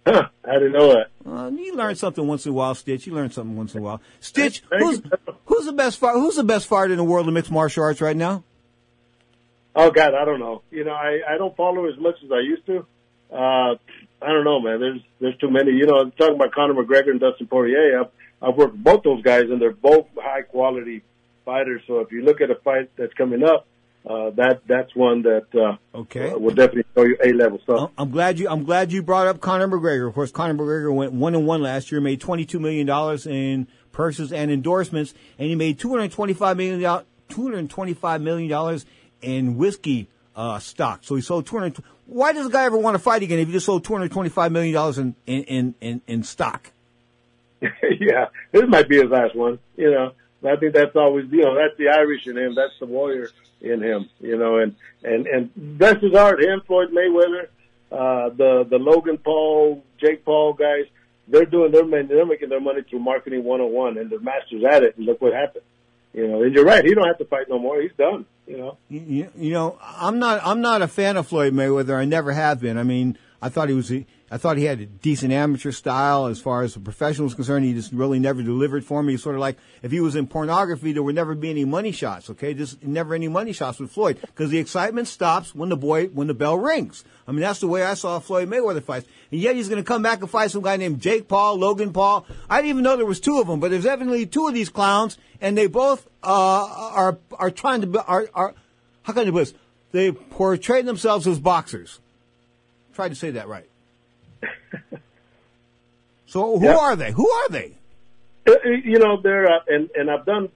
Huh, I didn't know that. Uh, you learn something once in a while, Stitch. You learn something once in a while. Stitch, who's, who's the best fighter? Who's the best fighter in the world of mixed martial arts right now? Oh God, I don't know. You know, I I don't follow as much as I used to. Uh, I don't know, man. There's there's too many. You know, talking about Conor McGregor and Dustin Poirier. I've I've worked with both those guys, and they're both high quality fighters. So if you look at a fight that's coming up, uh, that that's one that uh, okay uh, will definitely show you A level stuff. I'm glad you I'm glad you brought up Conor McGregor. Of course, Conor McGregor went one and one last year, made 22 million dollars in purses and endorsements, and he made 225 million dollars 225 million dollars in whiskey uh, stock. So he sold 200. Why does a guy ever want to fight again if he just sold 225 million dollars in, in in in stock? yeah, this might be his last one. You know, I think that's always you know that's the Irish in him, that's the warrior in him. You know, and and and bless his heart, him, Floyd Mayweather, uh, the the Logan Paul, Jake Paul guys, they're doing their they're making their money through marketing 101, and they're masters at it. And look what happened. You know, and you're right. He don't have to fight no more. He's done. You know. You, you know, I'm not I'm not a fan of Floyd Mayweather. I never have been. I mean, I thought he was I thought he had a decent amateur style as far as the professional was concerned. He just really never delivered for me. He's sort of like if he was in pornography, there would never be any money shots. Okay, just never any money shots with Floyd because the excitement stops when the boy when the bell rings. I mean, that's the way I saw Floyd Mayweather fights. And yet he's going to come back and fight some guy named Jake Paul, Logan Paul. I didn't even know there was two of them, but there's evidently two of these clowns, and they both uh, are are trying to be, are are how can I put this? They portray themselves as boxers. Tried to say that right. so who are they? Who are they? Uh, You know, they're uh, and and I've done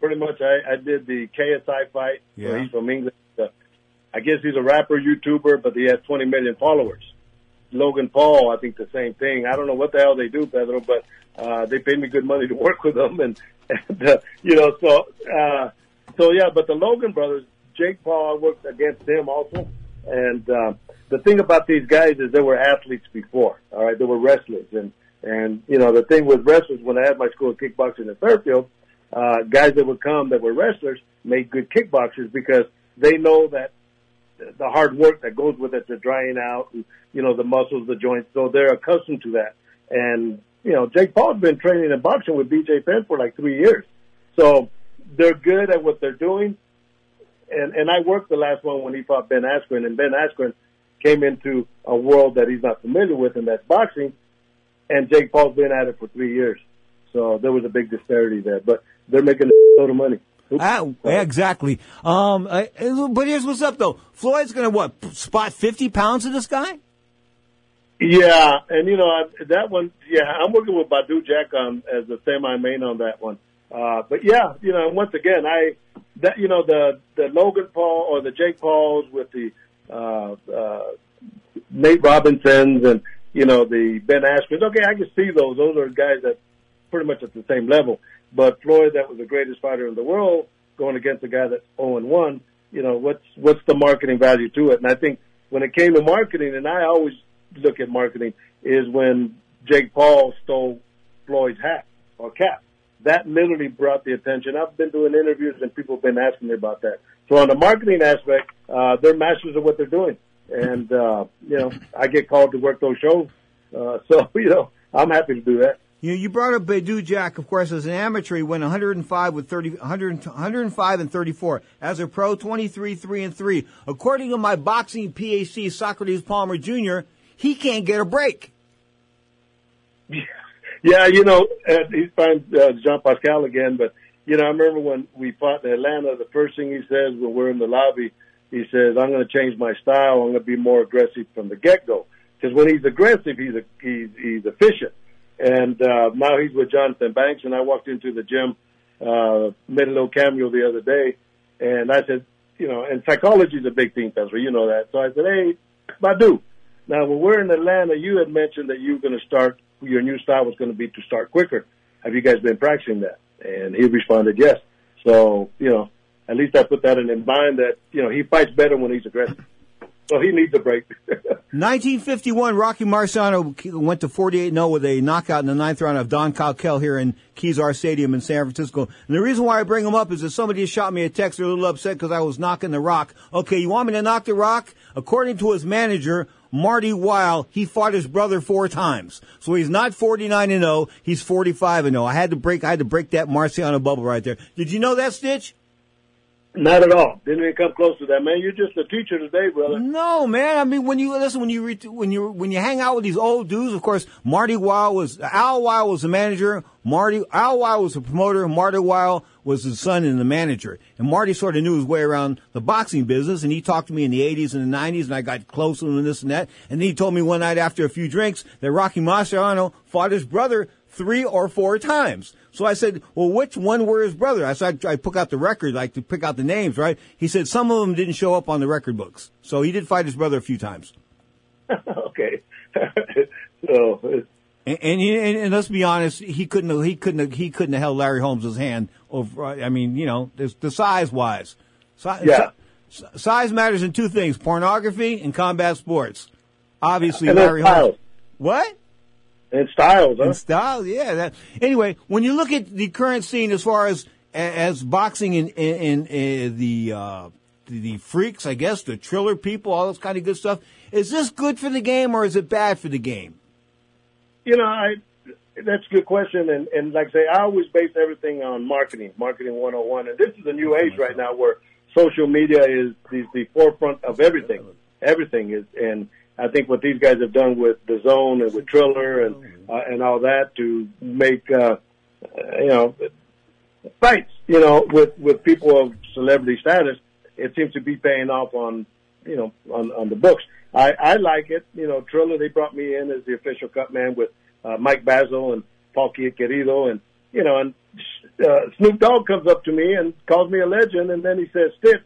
pretty much. I, I did the KSI fight. Yeah. He's from England. Uh, I guess he's a rapper, YouTuber, but he has 20 million followers. Logan Paul, I think the same thing. I don't know what the hell they do, Pedro, but uh, they paid me good money to work with them, and, and uh, you know, so uh, so yeah. But the Logan brothers, Jake Paul, I worked against him also, and uh, the thing about these guys is they were athletes before. All right, they were wrestlers, and and you know the thing with wrestlers when I had my school of kickboxing in Fairfield, uh, guys that would come that were wrestlers made good kickboxers because they know that the hard work that goes with it, the drying out, and you know the muscles, the joints. So they're accustomed to that. And you know, Jake Paul's been training in boxing with BJ Penn for like three years, so they're good at what they're doing. And and I worked the last one when he fought Ben Askren, and Ben Askren came into a world that he's not familiar with, and that's boxing. And Jake Paul's been at it for three years, so there was a big disparity there. But they're making a lot of money. Ah, exactly. Um, I, but here's what's up though. Floyd's going to what spot 50 pounds of this guy? Yeah, and you know I, that one. Yeah, I'm working with Badou Jack on as the semi-main on that one. Uh, but yeah, you know, once again, I that you know the the Logan Paul or the Jake Pauls with the uh, uh, Nate Robinsons and you know the Ben Askren's. Okay, I can see those. Those are guys that pretty much at the same level. But Floyd, that was the greatest fighter in the world, going against a guy that's 0 and 1. You know, what's what's the marketing value to it? And I think when it came to marketing, and I always look at marketing, is when Jake Paul stole Floyd's hat or cap. That literally brought the attention. I've been doing interviews and people have been asking me about that. So on the marketing aspect, uh, they're masters of what they're doing. And, uh, you know, I get called to work those shows. Uh, so, you know, I'm happy to do that. You you brought up Badou Jack, of course, as an amateur, he went 105 with 30, 100, 105 and 34. As a pro, 23, 3 and 3. According to my boxing PAC, Socrates Palmer Jr., he can't get a break. Yeah, you know, uh, he's fine, uh, Jean Pascal again, but you know, I remember when we fought in Atlanta, the first thing he says when we're in the lobby, he says, "I'm going to change my style. I'm going to be more aggressive from the get go." Because when he's aggressive, he's a, he's he's efficient. And uh, now he's with Jonathan Banks, and I walked into the gym, uh, made a little cameo the other day, and I said, you know, and psychology is a big thing, Pastor. You know that. So I said, hey, Badou. Now, when we're in Atlanta, you had mentioned that you were going to start your new style was going to be to start quicker. Have you guys been practicing that? And he responded, yes. So, you know, at least I put that in mind that, you know, he fights better when he's aggressive. So he needs a break. 1951, Rocky Marciano went to 48-0 with a knockout in the ninth round of Don Cockell here in Kezar Stadium in San Francisco. And the reason why I bring him up is that somebody shot me a text. They're a little upset because I was knocking the rock. Okay, you want me to knock the rock? According to his manager, Marty Weil, he fought his brother four times. So he's not 49 and 0, he's 45 and 0. I had to break, I had to break that Marciano bubble right there. Did you know that, Stitch? Not at all. Didn't even come close to that, man. You're just a teacher today, brother. No, man. I mean, when you listen, when you re- when you when you hang out with these old dudes, of course, Marty Weil was Al Weil was the manager. Marty Al Weil was the promoter. Marty Weil was his son and the manager. And Marty sort of knew his way around the boxing business. And he talked to me in the 80s and the 90s, and I got close to him and this and that. And he told me one night after a few drinks that Rocky Marciano fought his brother three or four times. So I said, well, which one were his brother? I said, I took out the record, like to pick out the names, right? He said some of them didn't show up on the record books. So he did fight his brother a few times. okay. so. Uh, and, and, and, and let's be honest, he couldn't have, he couldn't have, he couldn't have held Larry Holmes' hand over, I mean, you know, the size wise. Yeah. si- size matters in two things, pornography and combat sports. Obviously, And Larry Holmes. What? And styles, huh? And styles, yeah. That, anyway, when you look at the current scene as far as as boxing and in, in, uh, the uh, the the freaks, I guess, the triller people, all this kind of good stuff, is this good for the game or is it bad for the game? You know, I that's a good question, and and like I say, I always base everything on marketing, marketing 101, and this is a new age right now where social media is the, the forefront of everything. Everything is, and I think what these guys have done with DAZN and with Triller and uh, and all that to make uh, uh, you know fights, you know, with with people of celebrity status, it seems to be paying off on you know on on the books. I I like it. You know, Triller they brought me in as the official cut man with uh, Mike Basil and Paul Querido, and you know, and uh, Snoop Dogg comes up to me and calls me a legend, and then he says, "Stiff,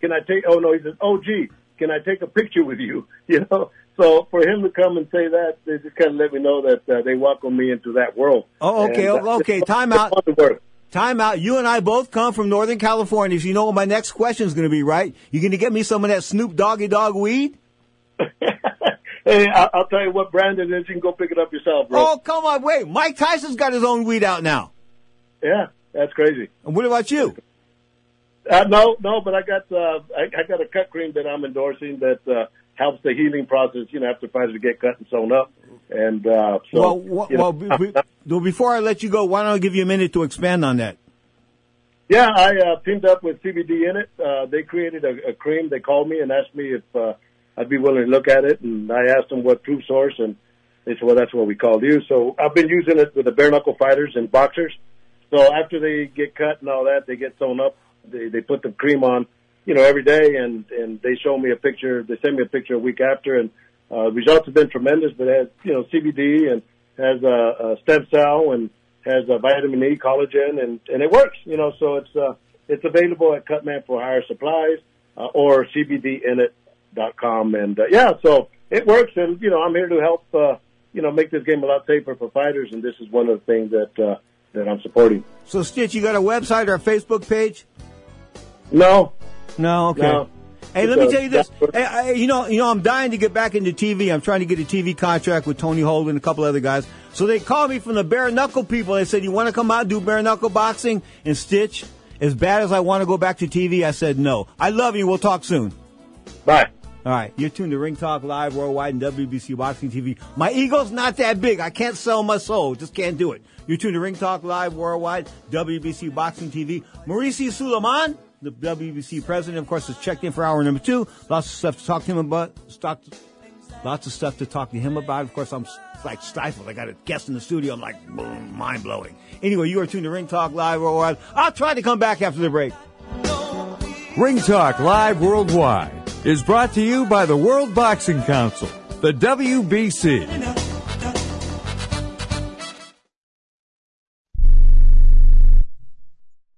can I take?" Oh no, he says, "Oh gee, can I take a picture with you?" You know. So for him to come and say that, they just kind of let me know that uh, they welcome me into that world. Oh, okay, And, uh, okay. Time out. Time out. You and I both come from Northern California, so you know what my next question is going to be, right? You going to get me some of that Snoop Doggy Dogg weed? Hey, I- I'll tell you what brand it is. You can go pick it up yourself, bro. Oh, come on, wait. Mike Tyson's got his own weed out now. Yeah, that's crazy. And what about you? Uh, no, no, but I got uh, I, I got a cut cream that I'm endorsing that uh, helps the healing process. You know, after fighters get cut and sewn up, and uh, so well, wha- you know, well, be- well, before I let you go, why don't I give you a minute to expand on that? Yeah, I uh, teamed up with CBD in it. Uh, they created a, a cream. They called me and asked me if uh, I'd be willing to look at it, and I asked them what true source, and they said, "Well, that's what we called you." So I've been using it with the bare knuckle fighters and boxers. So after they get cut and all that, they get sewn up. They they put the cream on, you know, every day, and and they show me a picture. They send me a picture a week after, and uh, results have been tremendous. But it has you know CBD and has a, a stem cell and has a vitamin E, collagen, and and it works. You know, so it's uh, it's available at Cutman for Higher Supplies uh, or CBDinit.com, and uh, yeah, so it works. And you know, I'm here to help. Uh, you know, make this game a lot safer for fighters, and this is one of the things that uh, that I'm supporting. So, Stitch, you got a website or a Facebook page? No. No, okay. No. Hey, let me tell you this. Hey, I, you know, you know, I'm dying to get back into TV. I'm trying to get a TV contract with Tony Holden and a couple other guys. So they called me from the bare knuckle people. They said, "You want to come out and do bare knuckle boxing?" And Stitch, as bad as I want to go back to TV, I said no. I love you. We'll talk soon. Bye. All right, you're tuned to Ring Talk Live worldwide and WBC Boxing TV. My ego's not that big. I can't sell my soul. Just can't do it. You're tuned to Ring Talk Live worldwide, WBC Boxing TV. Mauricio Sulaiman, the WBC president, of course, has checked in for hour number two. Lots of stuff to talk to him about. Stock, lots of stuff to talk to him about. Of course, I'm like stifled. I got a guest in the studio. I'm like, boom, mind blowing. Anyway, you are tuned to Ring Talk Live worldwide. I'll try to come back after the break. Ring Talk Live Worldwide is brought to you by the World Boxing Council, the WBC.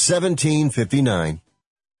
1759.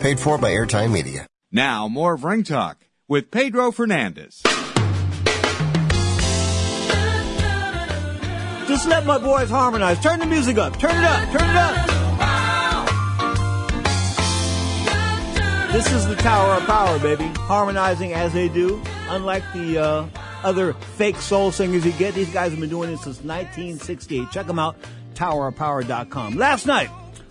Paid for by Airtime Media. Now, more of Ring Talk with Pedro Fernandez. Just let my boys harmonize. Turn the music up. Turn it up. Turn it up. This is the Tower of Power, baby. Harmonizing as they do. Unlike the uh, other fake soul singers you get, these guys have been doing this since 1968. Check them out. TowerofPower.com. Last night,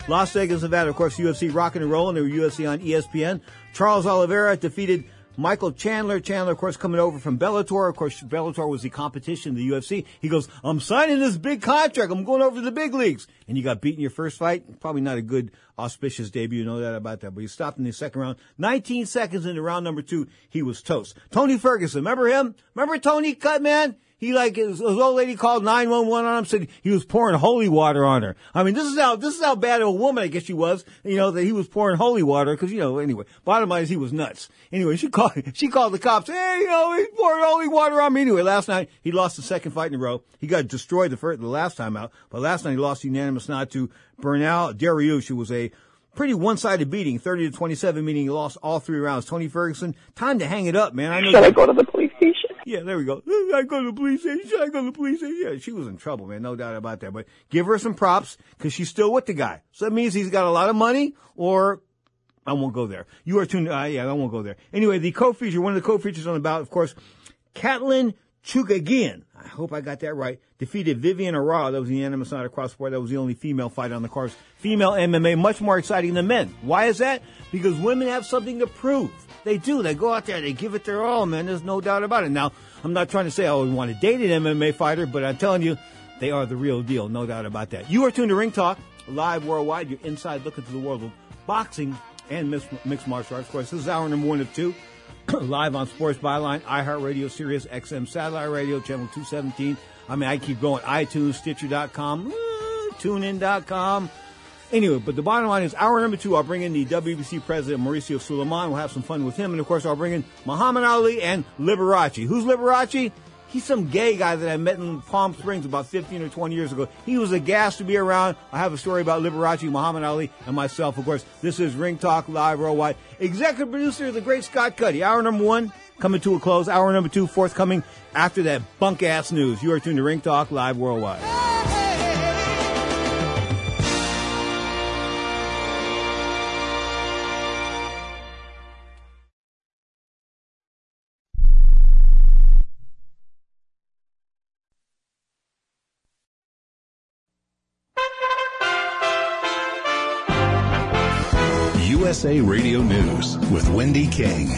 Las Vegas, Nevada, of course, UFC rocking and rolling. Were UFC on ESPN. Charles Oliveira defeated Michael Chandler. Chandler, of course, coming over from Bellator. Of course, Bellator was the competition, in the UFC. He goes, I'm signing this big contract. I'm going over to the big leagues. And you got beaten your first fight. Probably not a good, auspicious debut. You know that about that. But he stopped in the second round. 19 seconds into round number two, he was toast. Tony Ferguson. Remember him? Remember Tony Cut, man? He like his, his old lady called nine one one on him. Said he was pouring holy water on her. I mean, this is how this is how bad of a woman I guess she was. You know that he was pouring holy water because you know anyway. Bottom line is he was nuts. Anyway, she called she called the cops. Hey, you know pouring holy water on me. Anyway, last night he lost the second fight in a row. He got destroyed the first the last time out, but last night he lost unanimous nod to Bernal Dariush, who was a pretty one-sided beating, 30 to 27, meaning he lost all three rounds. Tony Ferguson, time to hang it up, man. I know. Should I go to the police station? Yeah, there we go. I go to the police station. Should I go to the police station. Yeah, she was in trouble, man. No doubt about that. But give her some props because she's still with the guy. So that means he's got a lot of money or I won't go there. You are tuned. Uh, yeah, I won't go there. Anyway, the co-feature, one of the co-features on the ballot, of course, Katlyn Chookagian. I hope I got that right. Defeated Viviane Araújo. That was the unanimous nod across the board. That was the only female fight on the cards. Female MMA, much more exciting than men. Why is that? Because women have something to prove. They do. They go out there. They give it their all, man. There's no doubt about it. Now, I'm not trying to say I would want to date an MMA fighter, but I'm telling you, they are the real deal. No doubt about that. You are tuned to Ring Talk, live worldwide. You're inside look into the world of boxing and mixed martial arts. Of course, this is hour number one of two. live on Sports Byline, iHeartRadio, Sirius XM Satellite Radio, Channel 217. I mean, I keep going. iTunes, Stitcher.com, uh, TuneIn.com. Anyway, but the bottom line is hour number two, I'll bring in the WBC president, Mauricio Sulaiman. We'll have some fun with him. And of course, I'll bring in Muhammad Ali and Liberace. Who's Liberace? He's some gay guy that I met in Palm Springs about 15 or 20 years ago. He was a gas to be around. I have a story about Liberace, Muhammad Ali, and myself. Of course, this is Ring Talk Live Worldwide. Executive producer, of the great Scott Cuddy. Hour number one coming to a close. Hour number two forthcoming after that bunk ass news. You are tuned to Ring Talk Live Worldwide. USA Radio News with Wendy King.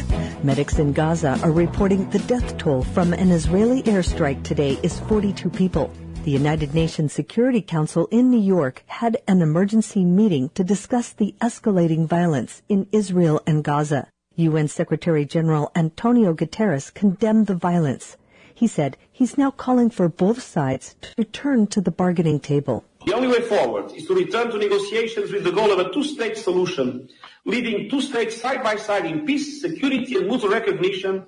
Medics in Gaza are reporting the death toll from an Israeli airstrike today is 42 people. The United Nations Security Council in New York had an emergency meeting to discuss the escalating violence in Israel and Gaza. UN Secretary General Antonio Guterres condemned the violence. He said he's now calling for both sides to return to the bargaining table. The only way forward is to return to negotiations with the goal of a two-state solution, leading two states side by side in peace, security and mutual recognition,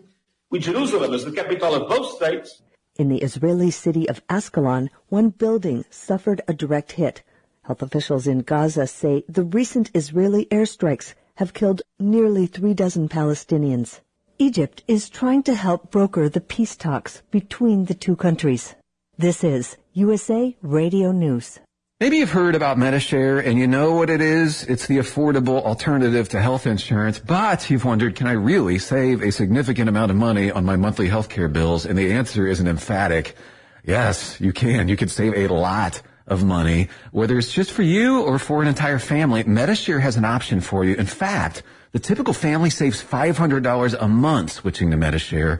with Jerusalem as the capital of both states. In the Israeli city of Ashkelon, one building suffered a direct hit. Health officials in Gaza say the recent Israeli airstrikes have killed nearly three dozen Palestinians. Egypt is trying to help broker the peace talks between the two countries. This is USA Radio News. Maybe you've heard about Medi-Share and you know what it is. It's the affordable alternative to health insurance, but you've wondered, can I really save a significant amount of money on my monthly health care bills? And the answer is an emphatic yes, you can. You can save a lot of money, whether it's just for you or for an entire family. Medi-Share has an option for you. In fact, the typical family saves $500 a month switching to Medi-Share.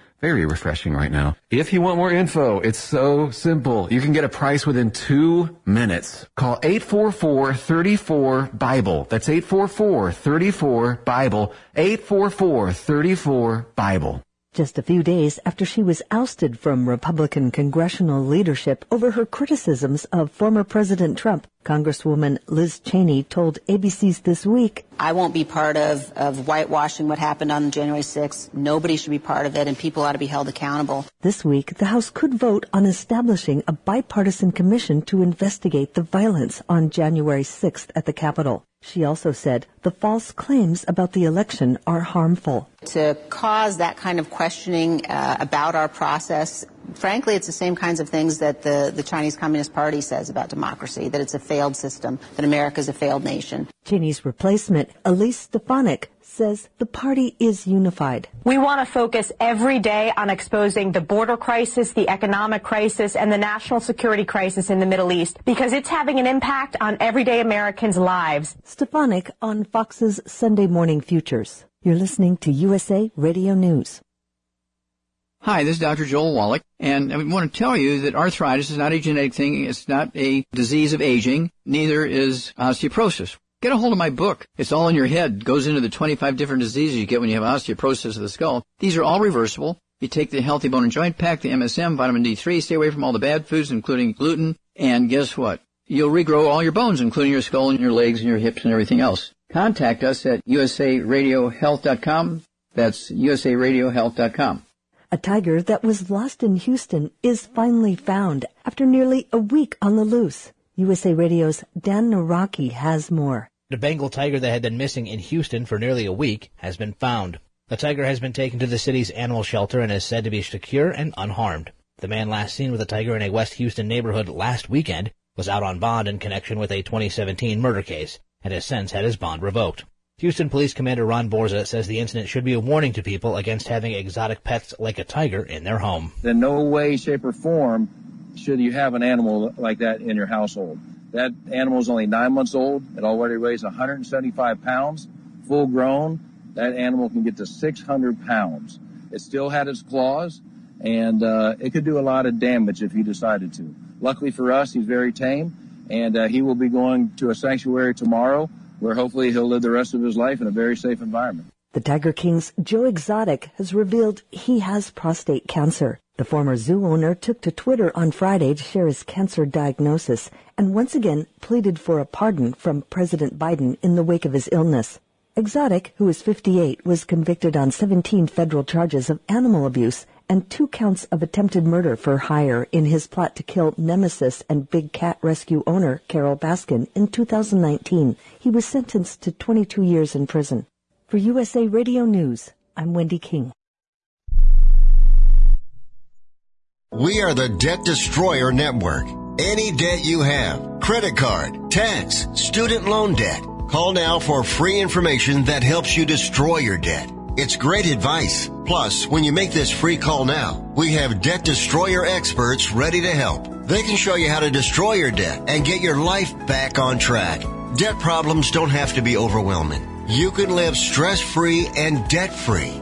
very refreshing right now. If you want more info, it's so simple. You can get a price within two minutes. Call 844-34-BIBLE. That's 844-34-BIBLE. 844-34-BIBLE. Just a few days after she was ousted from Republican congressional leadership over her criticisms of former President Trump, Congresswoman Liz Cheney told ABC's This Week, I won't be part of, of whitewashing what happened on January 6th. Nobody should be part of it, and people ought to be held accountable. This week, the House could vote on establishing a bipartisan commission to investigate the violence on January 6th at the Capitol. She also said the false claims about the election are harmful. To cause that kind of questioning uh, about our process, frankly, it's the same kinds of things that the, the Chinese Communist Party says about democracy, that it's a failed system, that America is a failed nation. Cheney's replacement, Elise Stefanik, says the party is unified. We want to focus every day on exposing the border crisis, the economic crisis, and the national security crisis in the Middle East because it's having an impact on everyday Americans' lives. Stefanik on Fox's Sunday Morning Futures. You're listening to USA Radio News. Hi, this is Dr. Joel Wallach, and I want to tell you that arthritis is not a genetic thing. It's not a disease of aging. Neither is osteoporosis. Get a hold of my book. It's all in your head. It goes into the 25 different diseases you get when you have osteoporosis of the skull. These are all reversible. You take the Healthy Bone and Joint Pack, the MSM, vitamin D3, stay away from all the bad foods, including gluten, and guess what? You'll regrow all your bones, including your skull and your legs and your hips and everything else. Contact us at usaradiohealth.com. That's usaradiohealth.com. A tiger that was lost in Houston is finally found after nearly a week on the loose. USA Radio's Dan Naraki has more. The Bengal tiger that had been missing in Houston for nearly a week has been found. The tiger has been taken to the city's animal shelter and is said to be secure and unharmed. The man last seen with the tiger in a West Houston neighborhood last weekend was out on bond in connection with a 2017 murder case and has since had his bond revoked. Houston Police Commander Ron Borza says the incident should be a warning to people against having exotic pets like a tiger in their home. In no way, shape, or form should you have an animal like that in your household. That animal is only nine months old. It already weighs 175 pounds, full grown. That animal can get to 600 pounds. It still had its claws, and uh, it could do a lot of damage if he decided to. Luckily for us, he's very tame, and uh, he will be going to a sanctuary tomorrow where hopefully he'll live the rest of his life in a very safe environment. The Tiger King's Joe Exotic has revealed he has prostate cancer. The former zoo owner took to Twitter on Friday to share his cancer diagnosis and once again pleaded for a pardon from President Biden in the wake of his illness. Exotic, who is 58, was convicted on 17 federal charges of animal abuse and two counts of attempted murder for hire in his plot to kill Nemesis and Big Cat Rescue owner Carole Baskin in 2019. He was sentenced to 22 years in prison. For USA Radio News, I'm Wendy King. We are the Debt Destroyer Network. Any debt you have, credit card, tax, student loan debt, call now for free information that helps you destroy your debt. It's great advice. Plus, when you make this free call now, we have debt destroyer experts ready to help. They can show you how to destroy your debt and get your life back on track. Debt problems don't have to be overwhelming. You can live stress free and debt free.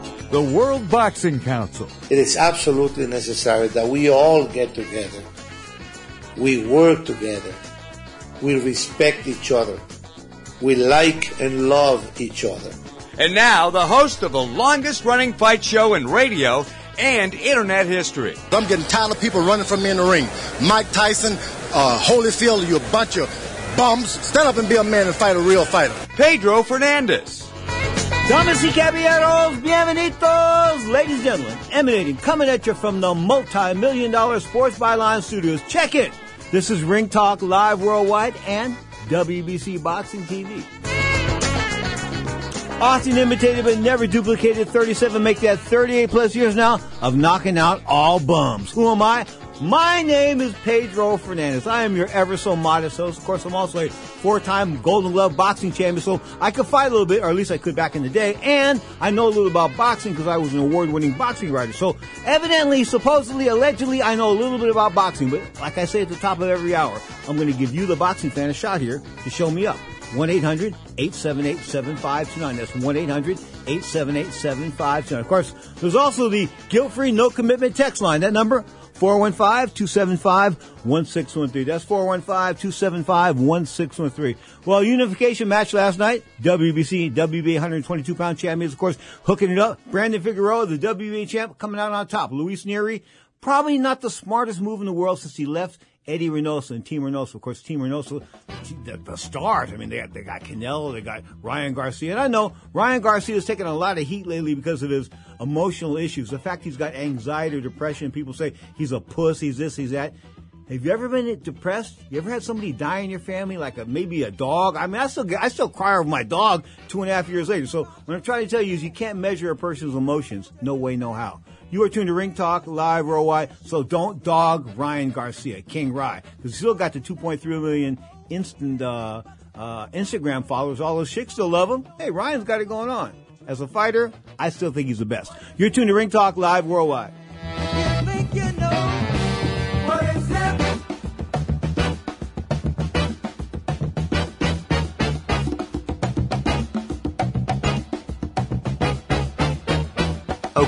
the World Boxing Council. It is absolutely necessary that we all get together. We work together. We respect each other. We like and love each other. And now, the host of the longest running fight show in radio and internet history. I'm getting tired of people running from me in the ring. Mike Tyson, uh, Holyfield, you a bunch of bums. Stand up and be a man and fight a real fighter. Pedro Fernandez. Damas y caballeros, bienvenidos, ladies and gentlemen, emanating, coming at you from the multi-million dollar Sports Byline Studios. Check it. This is Ring Talk Live Worldwide and WBC Boxing TV. Often imitated but never duplicated, 37 make that 38 plus years now of knocking out all bums. Who am I? My name is Pedro Fernandez. I am your ever so modest host. Of course, I'm also a four-time Golden Glove boxing champion, so I could fight a little bit, or at least I could back in the day. And I know a little about boxing because I was an award-winning boxing writer. So evidently, supposedly, allegedly, I know a little bit about boxing. But like I say at the top of every hour, I'm going to give you, the boxing fan, a shot here to show me up. 1-800-878-7529. That's 1-800-878-7529. Of course, there's also the guilt-free, no-commitment text line. That number, 415-275-1613. That's 415-275-1613. Well, unification match last night. WBC, WBA 122 pound champions, of course, hooking it up. Brandon Figueroa, the WBA champ, coming out on top. Luis Nery, probably not the smartest move in the world since he left Eddie Reynoso and Team Reynoso. Of course, Team Reynoso, the, the stars. I mean, they got, they got Canelo, they got Ryan Garcia. And I know Ryan Garcia has taken a lot of heat lately because of his emotional issues. The fact he's got anxiety or depression. People say he's a puss, he's this, he's that. Have you ever been depressed? You ever had somebody die in your family, like a, maybe a dog? I mean, I still I still cry over my dog two and a half years later. So what I'm trying to tell you is you can't measure a person's emotions. No way, no how. You are tuned to Ring Talk Live Worldwide, so don't dog Ryan Garcia, King Rye, because still got the 2.3 million instant uh, uh, Instagram followers. All those chicks still love him. Hey, Ryan's got it going on. As a fighter, I still think he's the best. You're tuned to Ring Talk Live Worldwide.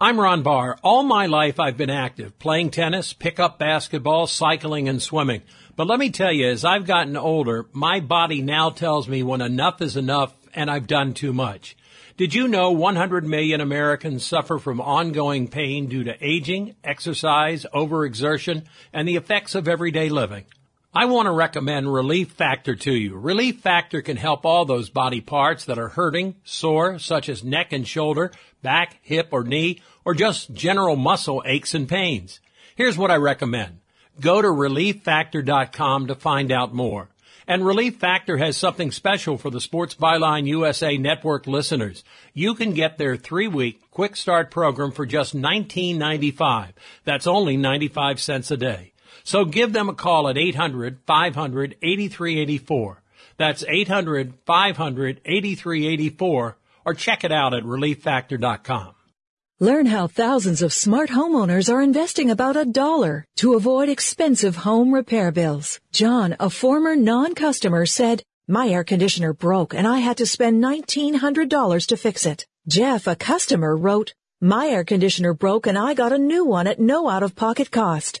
I'm Ron Barr. All my life I've been active, playing tennis, pickup basketball, cycling, and swimming. But let me tell you, as I've gotten older, my body now tells me when enough is enough and I've done too much. Did you know 100 million Americans suffer from ongoing pain due to aging, exercise, overexertion, and the effects of everyday living? I want to recommend Relief Factor to you. Relief Factor can help all those body parts that are hurting, sore, such as neck and shoulder, back, hip, or knee, or just general muscle aches and pains. Here's what I recommend. Go to relieffactor.com to find out more. And Relief Factor has something special for the Sports Byline USA Network listeners. You can get their three-week quick start program for just $19.95. That's only 95 cents a day. So give them a call at 800 500 8384. That's 800 500 8384 or check it out at relieffactor.com. Learn how thousands of smart homeowners are investing about a dollar to avoid expensive home repair bills. John, a former non-customer, said, My air conditioner broke and I had to spend $1,900 to fix it. Jeff, a customer, wrote, My air conditioner broke and I got a new one at no out-of-pocket cost.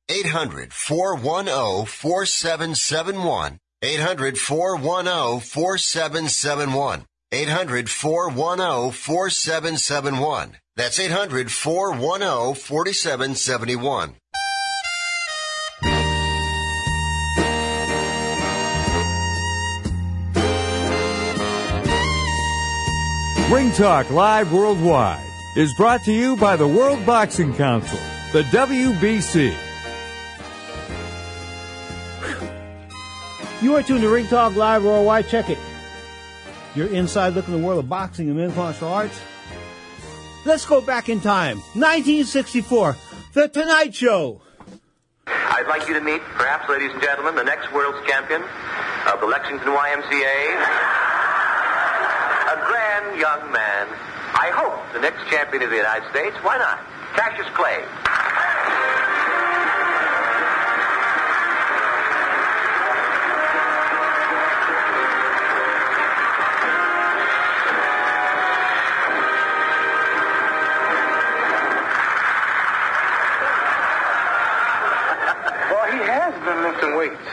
800 410 4771. 800 410 4771. 800 410 4771. That's 800 410 4771. Ring Talk Live Worldwide is brought to you by the World Boxing Council, the WBC. You are tuned to Ring Talk Live Worldwide. Check it. Your inside look in the world of boxing and mixed martial arts. Let's go back in time. 1964. The Tonight Show. I'd like you to meet, perhaps, ladies and gentlemen, the next world's champion of the Lexington YMCA. A grand young man. I hope the next champion of the United States. Why not? Cassius Clay. Weights.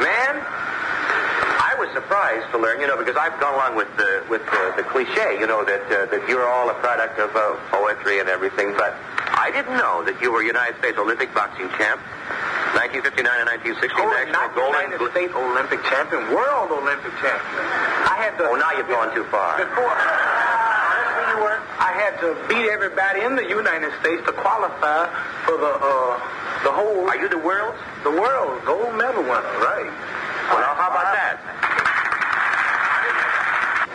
Man, I was surprised to learn, you know, because I've gone along with the with the, the cliche, you know, that uh, that you're all a product of uh, poetry and everything, but I didn't know that you were United States Olympic boxing champ, 1959 and 1960 Oh, national gold United States Olympic champion, world Olympic champion. I had to. Oh, now you've gone too far. Before, honestly, you were. I had to beat everybody in the United States to qualify for the uh, the whole. Are you the world? The world gold medal winner, right? Well, now, how about that?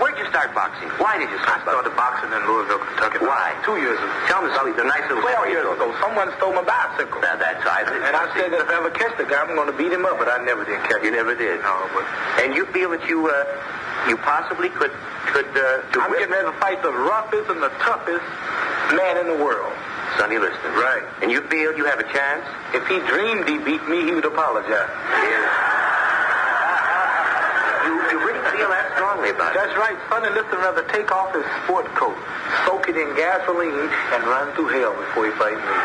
Where'd you start boxing? Why did you I start started boxing in Louisville, Kentucky. Why? Two years ago. Tell me the, the nice little Twelve years you ago, someone stole my bicycle. Now, that's I And I said that if I ever catch the guy, I'm going to beat him up, but I never did catch You him. never did. No, but And you feel that you uh, you possibly could could uh, I'm getting ready to fight the roughest and the toughest man in the world. Sonny Liston. Right. And you feel you have a chance? If he dreamed he beat me, he would apologize. You, you really feel that strongly about it? That's right. Sonny Liston rather take off his sport coat, soak it in gasoline, and run through hell before he fights me.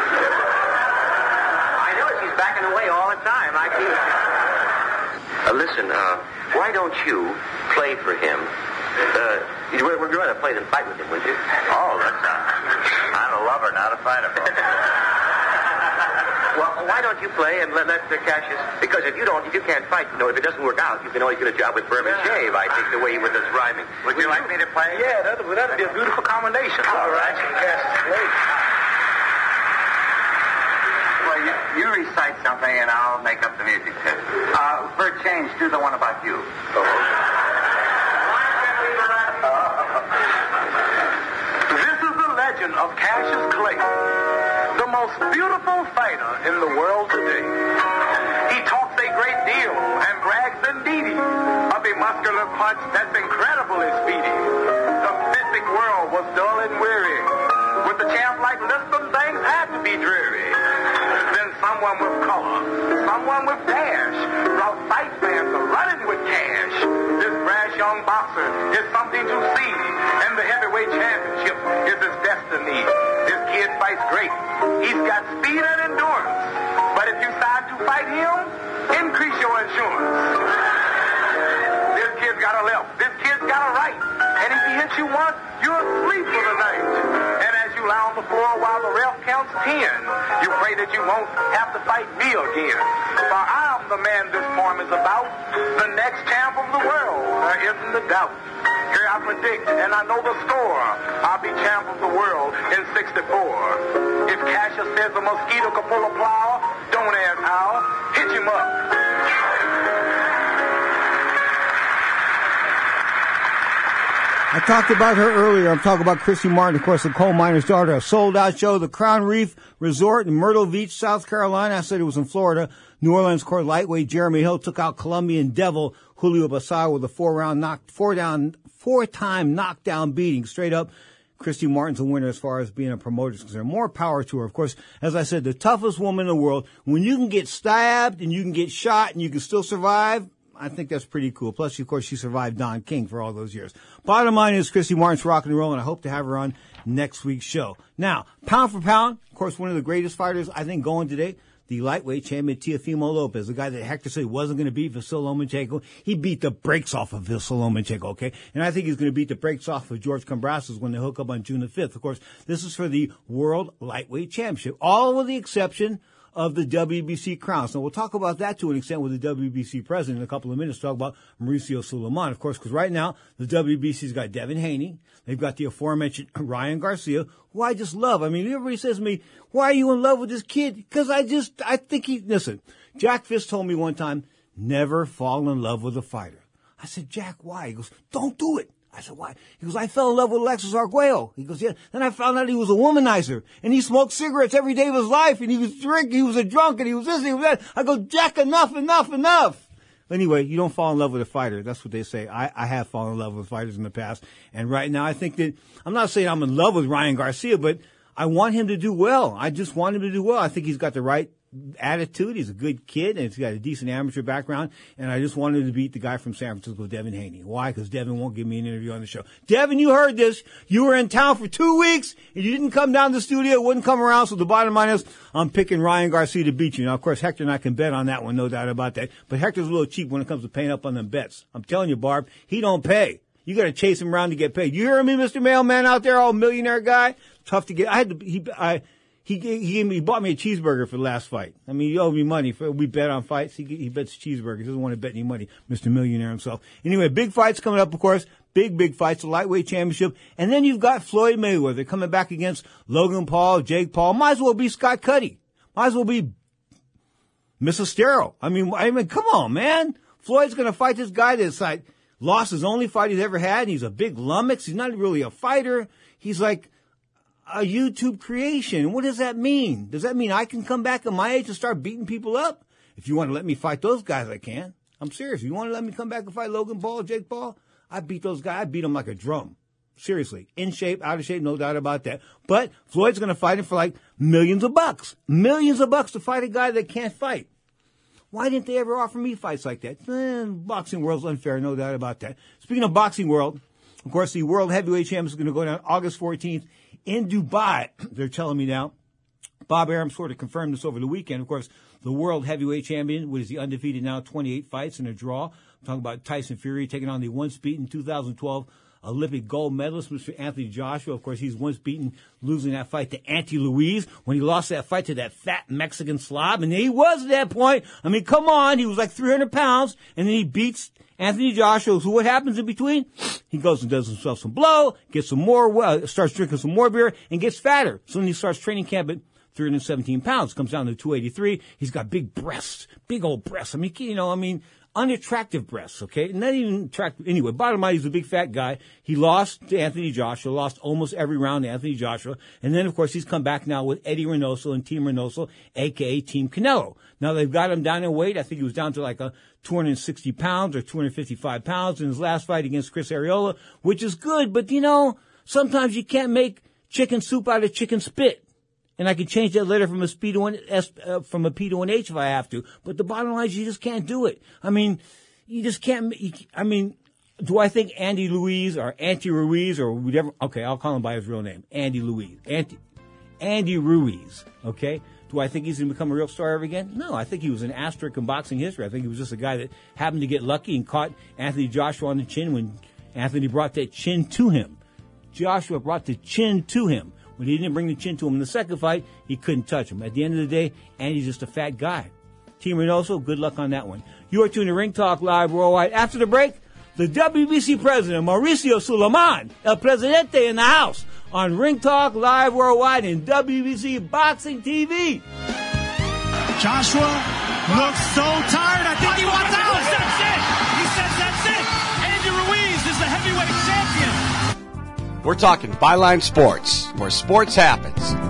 I know it. He's backing away all the time. I feel. Uh, listen, uh, why don't you play for him? Uh, you would would you rather play than fight with him, would you? Oh, that's not. I'm a lover, not a fighter. Well, why don't you play and let, let uh, Cassius? Because if you don't, if you can't fight, you know, if it doesn't work out, you can always get a job with Berman Shave. I think the way he was rhyming. Would you like me to play? Yeah, that'd, that'd be a beautiful combination. All right. Cassius. Well, you, you recite something and I'll make up the music. Uh, for a change, do the one about you. This is the legend of Cassius Clay, the most beautiful fighter in the world today. He talks a great deal and brags indeed of a muscular punch that's incredibly speedy. The physic world was dull and weary. With a champ like Liston, things had to be dreary. Then someone with color, someone with dash, brought fight fans are running with cash. This brash young boxer is something to see, and the heavyweight championship is his destiny. This kid fights great. He's got speed and endurance. But if you decide to fight him, increase your insurance. This kid's got a left. This kid's got a right. And if he hits you once, you're asleep for the night. You lie on the floor while the ref counts ten, you pray that you won't have to fight me again. For I'm the man this form is about, the next champ of the world. There isn't a doubt. Here I predict, and I know the score. I'll be champ of the world in 64. If Cassius says a mosquito can pull a plow, don't ask how. Hitch him up. I talked about her earlier. I'm talking about Christy Martin, of course, the coal miner's daughter. A sold out show, the Crown Reef Resort in Myrtle Beach, South Carolina. I said it was in Florida. New Orleans court lightweight Jeremy Hill took out Colombian devil Julio Basar with a four round knock, four down, four time knockdown beating straight up. Christy Martin's a winner as far as being a promoter is concerned. More power to her. Of course, as I said, the toughest woman in the world. When you can get stabbed and you can get shot and you can still survive, I think that's pretty cool. Plus, of course, she survived Don King for all those years. Bottom line is Christy Martin's rock and roll, and I hope to have her on next week's show. Now, pound for pound, of course, one of the greatest fighters I think going today, the lightweight champion Teofimo Lopez, the guy that Hector said he wasn't going to beat Vasil Lomachenko. He beat the brakes off of Vasil Lomachenko, okay? And I think he's going to beat the brakes off of George Kambosos when they hook up on June the 5th. Of course, this is for the World Lightweight Championship. All with the exception of the WBC crown. So we'll talk about that to an extent with the WBC president in a couple of minutes. Talk about Mauricio Sulaimán, of course, because right now the WBC's got Devin Haney. They've got the aforementioned Ryan Garcia, who I just love. I mean, everybody says to me, why are you in love with this kid? Because I just, I think he, listen, Jack Fiske told me one time, never fall in love with a fighter. I said, Jack, why? He goes, don't do it. I said, why? He goes, I fell in love with Alexis Arguello. He goes, yeah. Then I found out he was a womanizer and he smoked cigarettes every day of his life and he was drinking, he was a drunk and he was this and he was that. I go, Jack, enough, enough, enough. Anyway, you don't fall in love with a fighter. That's what they say. I, I have fallen in love with fighters in the past. And right now I think that, I'm not saying I'm in love with Ryan Garcia, but I want him to do well. I just want him to do well. I think he's got the right attitude. He's a good kid and he's got a decent amateur background. And I just wanted to beat the guy from San Francisco, Devin Haney. Why? Because Devin won't give me an interview on the show. Devin, you heard this. You were in town for two weeks and you didn't come down to the studio, wouldn't come around. So the bottom line is I'm picking Ryan Garcia to beat you. Now, of course, Hector and I can bet on that one. No doubt about that. But Hector's a little cheap when it comes to paying up on them bets. I'm telling you, Barb, he don't pay. You got to chase him around to get paid. You hear me, Mr. Mailman out there, all millionaire guy? Tough to get. I had to, he, I, he, he gave me, he bought me a cheeseburger for the last fight. I mean, he owed me money for, we bet on fights. He, he bets cheeseburgers. He doesn't want to bet any money. Mr. Millionaire himself. Anyway, big fights coming up, of course. Big, big fights, the lightweight championship. And then you've got Floyd Mayweather coming back against Logan Paul, Jake Paul. Might as well be Scott Cuddy. Might as well be Mrs. Stero. I mean, I mean, come on, man. Floyd's going to fight this guy that's like, lost his only fight he's ever had. And He's a big lummox. He's not really a fighter. He's like a YouTube creation. What does that mean? Does that mean I can come back at my age and start beating people up? If you want to let me fight those guys, I can. I'm serious. If you want to let me come back and fight Logan Paul, Jake Paul, I beat those guys. I beat them like a drum. Seriously, in shape, out of shape, no doubt about that. But Floyd's going to fight him for like millions of bucks, millions of bucks to fight a guy that can't fight. Why didn't they ever offer me fights like that? Eh, boxing world's unfair, no doubt about that. Speaking of boxing world, of course, the world heavyweight champion is going to go down August 14th in Dubai. They're telling me now. Bob Arum sort of confirmed this over the weekend. Of course, the world heavyweight champion was the undefeated now 28 fights in a draw. I'm talking about Tyson Fury taking on the once beaten 2012 Olympic gold medalist, Mr. Anthony Joshua. Of course, he's once beaten losing that fight to Andy Ruiz when he lost that fight to that fat Mexican slob. And he was at that point. I mean, come on. He was like 300 pounds and then he beats Anthony Joshua. So what happens in between? He goes and does himself some blow, gets some more, well, starts drinking some more beer and gets fatter. So then he starts training camp at 317 pounds, comes down to 283. He's got big breasts, big old breasts. I mean, you know, I mean, unattractive breasts, okay? Not even attractive. Anyway, bottom line, he's a big fat guy. He lost to Anthony Joshua, lost almost every round to Anthony Joshua. And then, of course, he's come back now with Eddie Reynoso and Team Reynoso, aka Team Canelo. Now they've got him down in weight. I think he was down to like a 260 pounds or 255 pounds in his last fight against Chris Arreola, which is good, but you know, sometimes you can't make chicken soup out of chicken spit and I can change that letter from a P to an S, uh, from a P to an H if I have to. But the bottom line is you just can't do it. I mean, you just can't. You, I mean, do I think Andy Ruiz or Anti Ruiz or whatever? Okay, I'll call him by his real name, Andy Ruiz. Andy, Andy Ruiz. Okay. Do I think he's going to become a real star ever again? No, I think he was an asterisk in boxing history. I think he was just a guy that happened to get lucky and caught Anthony Joshua on the chin when Anthony brought that chin to him. Joshua brought the chin to him. When he didn't bring the chin to him in the second fight, he couldn't touch him. At the end of the day, Andy's just a fat guy. Team Reynoso, good luck on that one. You are tuned to Ring Talk Live Worldwide. After the break, the WBC president, Mauricio Sulaimán, El Presidente in the house on Ring Talk Live Worldwide and WBC Boxing TV. Joshua looks so tired. I think he wants out. We're talking Byline Sports, where sports happens.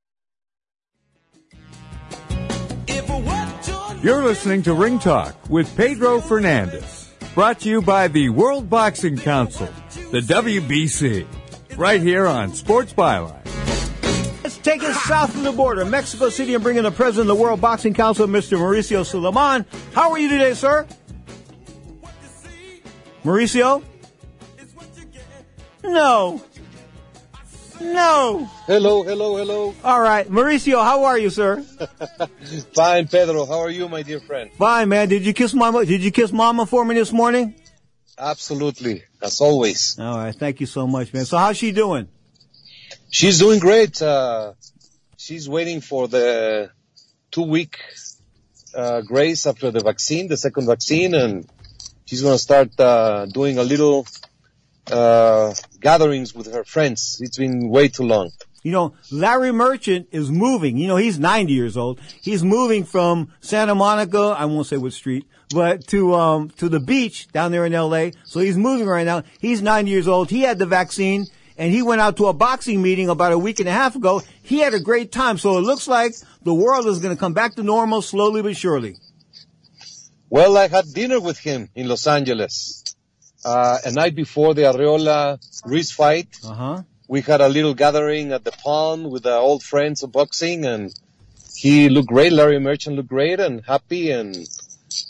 You're listening to Ring Talk with Pedro Fernandez. Brought to you by the World Boxing Council, the WBC. Right here on Sports Byline. Let's take it south of the border, Mexico City, and bring in the president of the World Boxing Council, Mr. Mauricio Sulaimán. How are you today, sir? Mauricio? No. No. Hello, hello, hello. All right. Mauricio, how are you, sir? Fine, Pedro. How are you, my dear friend? Fine, man. Did you kiss mama? Did you kiss mama for me this morning? Absolutely, as always. All right. Thank you so much, man. So how's she doing? She's doing great. Uh, she's waiting for the two week uh, grace after the vaccine, the second vaccine, and she's going to start uh, doing a little uh, gatherings with her friends. It's been way too long. You know, Larry Merchant is moving. You know, he's 90 years old. He's moving from Santa Monica, I won't say what street, but to, um, to the beach down there in LA. So he's moving right now. He's 90 years old. He had the vaccine and he went out to a boxing meeting about a week and a half ago. He had a great time. So it looks like the world is going to come back to normal slowly but surely. Well, I had dinner with him in Los Angeles. Uh, a night before the Arreola Ruiz fight. Uh-huh. We had a little gathering at the pond with the old friends of boxing and he looked great. Larry Merchant looked great and happy and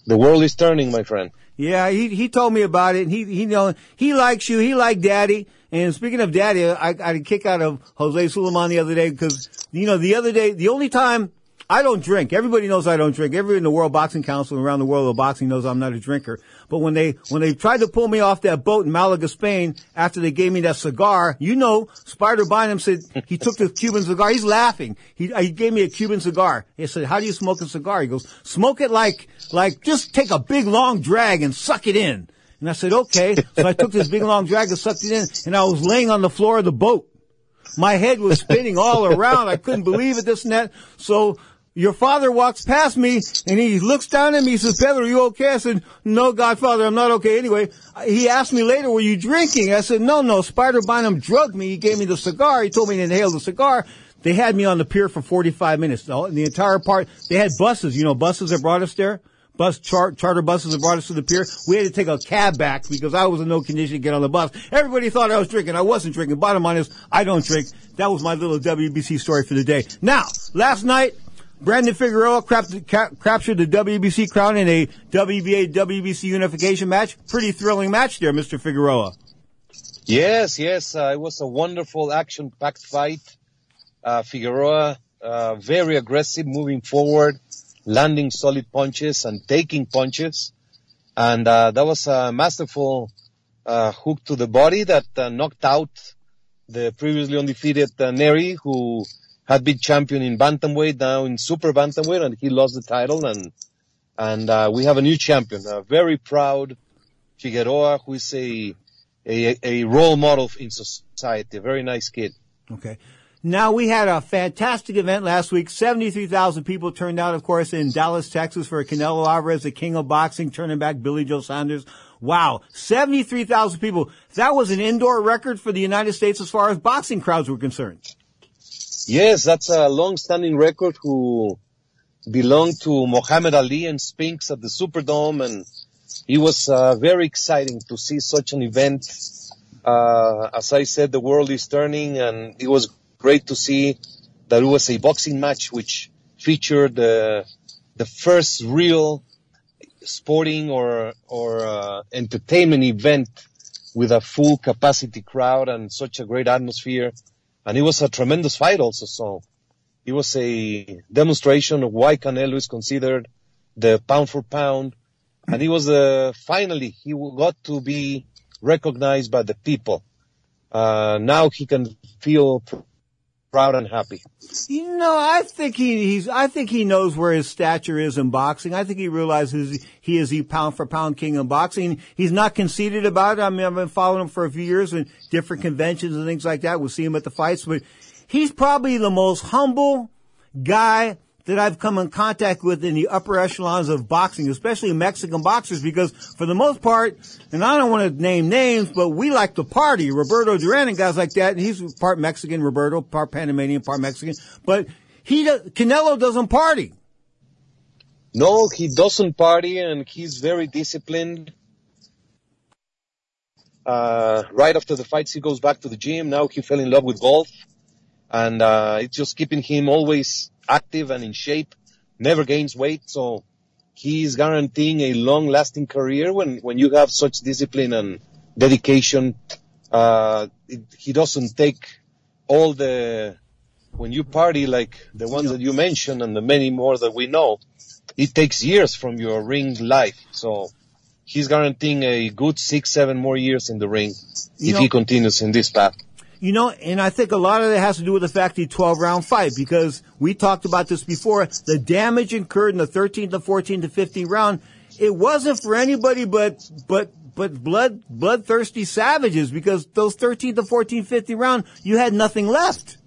the world is turning, my friend. Yeah, he he told me about it. And he he know he likes you. He liked Daddy. And speaking of Daddy, I, I had a kick out of Jose Sulaimán the other day because you know the other day the only time I don't drink. Everybody knows I don't drink. Everybody in the World Boxing Council and around the world of boxing knows I'm not a drinker. But when they when they tried to pull me off that boat in Malaga, Spain, after they gave me that cigar, you know, Spider Bynum said he took the Cuban cigar. He's laughing. He he gave me a Cuban cigar. He said, "How do you smoke a cigar?" He goes, "Smoke it like like just take a big long drag and suck it in." And I said, "Okay." So I took this big long drag and sucked it in, and I was laying on the floor of the boat. My head was spinning all around. I couldn't believe it, this and that. So your father walks past me and he looks down at me. He says, Pedro, are you okay? I said, no, Godfather, I'm not okay. Anyway, he asked me later, were you drinking? I said, no, no, Spider Bynum drugged me. He gave me the cigar. He told me to inhale the cigar. They had me on the pier for 45 minutes. The the entire part, they had buses, you know, buses that brought us there. Bus char- charter buses that brought us to the pier. We had to take a cab back because I was in no condition to get on the bus. Everybody thought I was drinking. I wasn't drinking. Bottom line is, I don't drink. That was my little WBC story for the day. Now, last night, Brandon Figueroa captured the WBC crown in a WBA WBC unification match. Pretty thrilling match there, Mr. Figueroa. Yes, yes, uh, it was a wonderful action-packed fight. Uh, Figueroa, uh, very aggressive, moving forward, landing solid punches and taking punches. And, uh, that was a masterful, uh, hook to the body that uh, knocked out the previously undefeated Nery, who had been champion in bantamweight, now in super bantamweight, and he lost the title. And and uh, we have a new champion, a very proud Figueroa, who is a a, a role model in society, a very nice kid. Okay. Now we had a fantastic event last week. 73,000 people turned out, of course, in Dallas, Texas for Canelo Alvarez, the king of boxing, turning back Billy Joe Saunders. Wow. 73,000 people. That was an indoor record for the United States as far as boxing crowds were concerned. Yes, that's a long-standing record who belonged to Muhammad Ali and Spinks at the Superdome, and it was uh, very exciting to see such an event. Uh, as I said, the world is turning, and it was great to see that it was a boxing match which featured the the first real sporting or or uh, entertainment event with a full capacity crowd and such a great atmosphere. And it was a tremendous fight also. So it was a demonstration of why Canelo is considered the pound for pound. And he was, uh, finally, he got to be recognized by the people. Uh, now he can feel proud and happy. You know, I think he, he's, I think he knows where his stature is in boxing. I think he realizes he is the pound for pound king in boxing. He's not conceited about it. I mean, I've been following him for a few years in different conventions and things like that. We'll see him at the fights, but he's probably the most humble guy that I've come in contact with in the upper echelons of boxing, especially Mexican boxers, because for the most part, and I don't want to name names, but we like to party. Roberto Duran and guys like that, and he's part Mexican, Roberto, part Panamanian, part Mexican, but he, Canelo doesn't party. No, he doesn't party and he's very disciplined. Uh, right after the fights, he goes back to the gym. Now he fell in love with golf and, uh, it's just keeping him always active and in shape, never gains weight. So he's guaranteeing a long lasting career when, when you have such discipline and dedication. Uh, it, he doesn't take all the, when you party like the ones that you mentioned and the many more that we know, it takes years from your ring life. So he's guaranteeing a good six, seven more years in the ring You if know- he continues in this path. You know, and I think a lot of that has to do with the fact he 12 round fight because we talked about this before. The damage incurred in the 13th, the 14th, the 15th round, it wasn't for anybody but, but, but blood, bloodthirsty savages because those 13th, the 14th, 15th round, you had nothing left.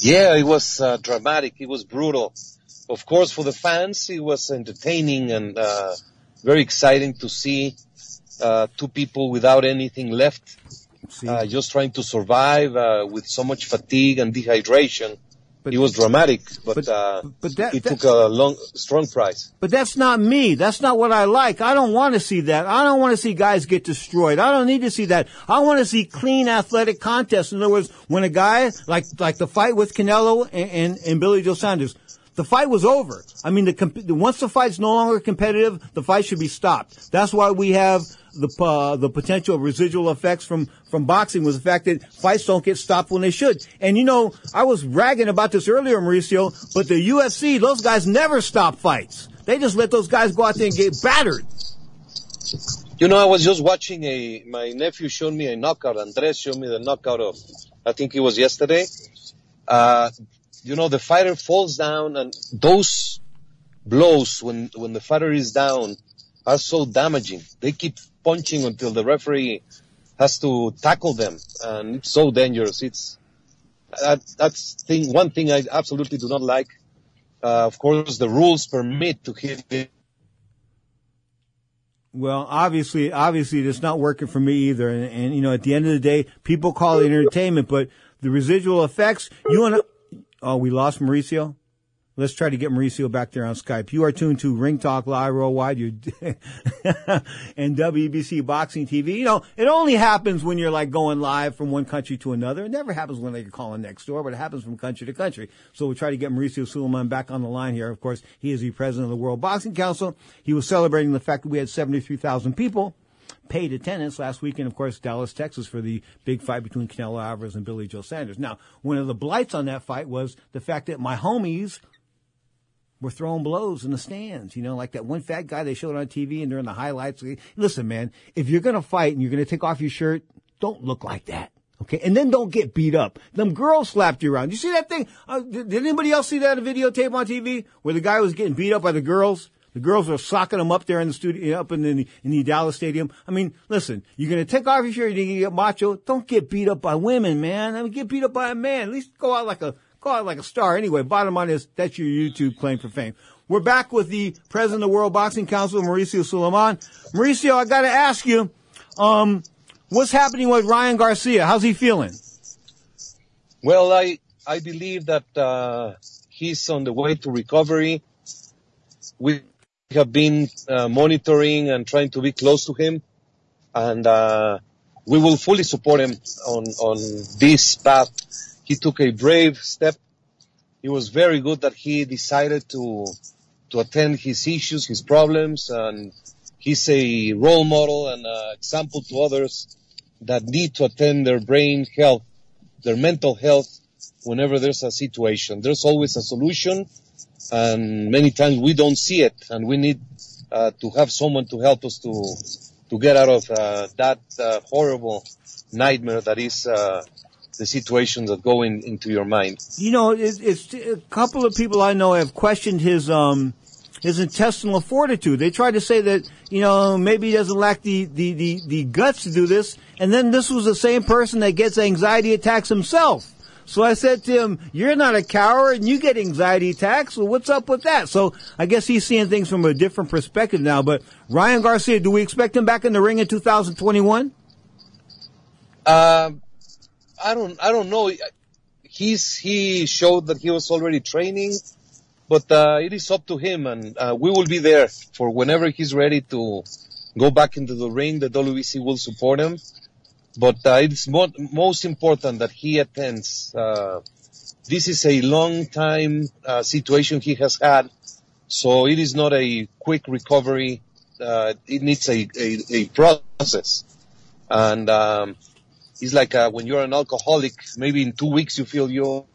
Yeah, it was uh, dramatic. It was brutal. Of course, for the fans, it was entertaining and uh, very exciting to see uh, two people without anything left, uh, just trying to survive uh, with so much fatigue and dehydration. But, it was dramatic, but, uh, but that- it took a long, strong price. But that's not me. That's not what I like. I don't want to see that. I don't want to see guys get destroyed. I don't need to see that. I want to see clean athletic contests. In other words, when a guy, like, like the fight with Canelo and, and, and Billy Joe Saunders, the fight was over. I mean, the, comp- once the fight's no longer competitive, the fight should be stopped. That's why we have the, uh, the potential residual effects from, from boxing was the fact that fights don't get stopped when they should. And you know, I was ragging about this earlier, Mauricio, but the UFC, those guys never stop fights. They just let those guys go out there and get battered. You know, I was just watching a, my nephew showed me a knockout. Andres showed me the knockout of, I think it was yesterday. Uh, you know, the fighter falls down and those blows when, when the fighter is down are so damaging. They keep punching until the referee has to tackle them and it's so dangerous. It's, that, that's thing, one thing I absolutely do not like. Uh, of course, the rules permit to hit it Well, obviously, obviously, it's not working for me either. And, and you know, at the end of the day, people call it entertainment, but the residual effects, you and oh, we lost Mauricio. Let's try to get Mauricio back there on Skype. You are tuned to Ring Talk Live Worldwide and WBC Boxing TV. You know, it only happens when you're like going live from one country to another. It never happens when they're calling next door, but it happens from country to country. So we'll try to get Mauricio Sulaimán back on the line here. Of course, he is the president of the World Boxing Council. He was celebrating the fact that we had 73,000 people paid attendance last week in, of course, Dallas, Texas for the big fight between Canelo Alvarez and Billy Joe Saunders. Now, one of the blights on that fight was the fact that my homies were throwing blows in the stands, you know, like that one fat guy they showed on TV and during the highlights. Listen, man, if you're going to fight and you're going to take off your shirt, don't look like that. Okay. And then don't get beat up. Them girls slapped you around. You see that thing? Uh, did, did anybody else see that videotape on TV where the guy was getting beat up by the girls? The girls are socking him up there in the studio, up in the, in the Dallas stadium. I mean, listen, you're going to take off your shirt, you're to get macho. Don't get beat up by women, man. I mean, get beat up by a man. At least go out like a, go out like a star. Anyway, bottom line is that's your YouTube claim for fame. We're back with the president of the World Boxing Council, Mauricio Sulaimán. Mauricio, I got to ask you, um, what's happening with Ryan Garcia? How's he feeling? Well, I I believe that uh, he's on the way to recovery. We have been uh, monitoring and trying to be close to him, and uh, we will fully support him on on this path. He took a brave step it was very good that he decided to to attend his issues, his problems, and he's a role model and uh, example to others that need to attend their brain health, their mental health whenever there's a situation. There's always a solution and many times we don't see it and we need uh, to have someone to help us to to get out of uh, that uh, horrible nightmare that is uh, the situations that go in, into your mind. You know, it, it's a couple of people I know have questioned his um his intestinal fortitude. They tried to say that you know maybe he doesn't lack the the the, the guts to do this, and then this was the same person that gets anxiety attacks himself. So I said to him, you're not a coward and you get anxiety attacks. So what's up with that? So I guess he's seeing things from a different perspective now. But Ryan Garcia, do we expect him back in the ring in 2021? Um, I don't, I don't know. He's, he showed that he was already training, but, uh, it is up to him and, uh, we will be there for whenever he's ready to go back into the ring. The WBC will support him but uh, it's mo- most important that he attends. Uh, this is a long time uh, situation he has had, so it is not a quick recovery. Uh, it needs a, a, a, process, and um, it's like uh, when you're an alcoholic. Maybe in two weeks you feel you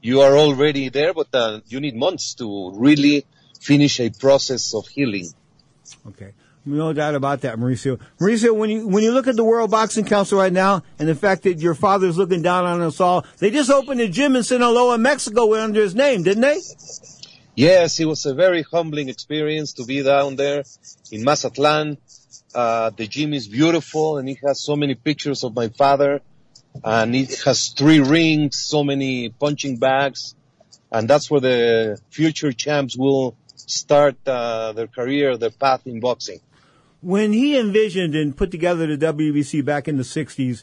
you are already there, but uh, you need months to really finish a process of healing. Okay. No doubt about that, Mauricio. Mauricio, when you when you look at the World Boxing Council right now, and the fact that your father's looking down on us all, they just opened a gym in Sinaloa, Mexico, under his name, didn't they? Yes, it was a very humbling experience to be down there in Mazatlan. Uh, the gym is beautiful, and it has so many pictures of my father, and it has three rings, so many punching bags, and that's where the future champs will start uh, their career, their path in boxing when he envisioned and put together the WBC back in the 60s,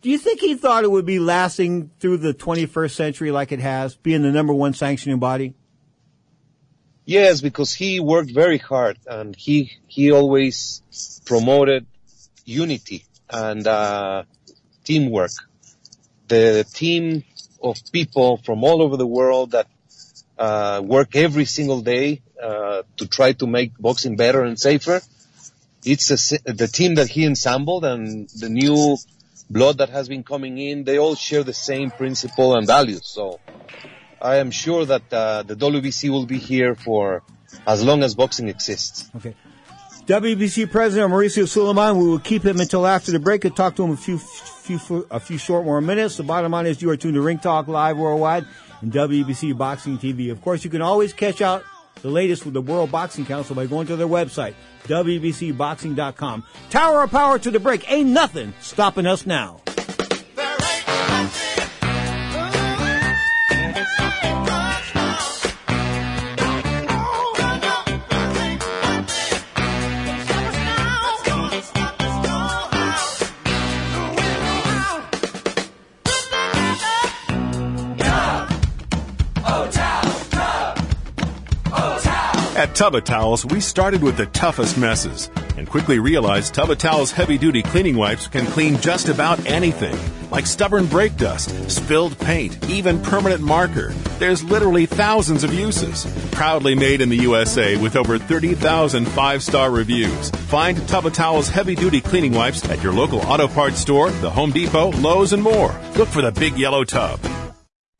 do you think he thought it would be lasting through the 21st century like it has, being the number one sanctioning body? Yes, because he worked very hard and he, he always promoted unity and, uh, teamwork. The team of people from all over the world that, uh, work every single day, uh, to try to make boxing better and safer it's a, the team that he assembled and the new blood that has been coming in, they all share the same principle and values. So I am sure that uh, the WBC will be here for as long as boxing exists. Okay. WBC President Mauricio Sulaimán, we will keep him until after the break and talk to him a few, few, a few short more minutes. The bottom line is you are tuned to Ring Talk Live worldwide and WBC Boxing TV. Of course, you can always catch out the latest with the World Boxing Council by going to their website, WBCBoxing.com. Tower of power to the break. Ain't nothing stopping us now. At Tubba Towels, we started with the toughest messes and quickly realized Tubba Towels heavy duty cleaning wipes can clean just about anything, like stubborn brake dust, spilled paint, even permanent marker. There's literally thousands of uses. Proudly made in the USA with over 30,000 five star reviews. Find Tubba Towels heavy duty cleaning wipes at your local auto parts store, the Home Depot, Lowe's, and more. Look for the big yellow tub.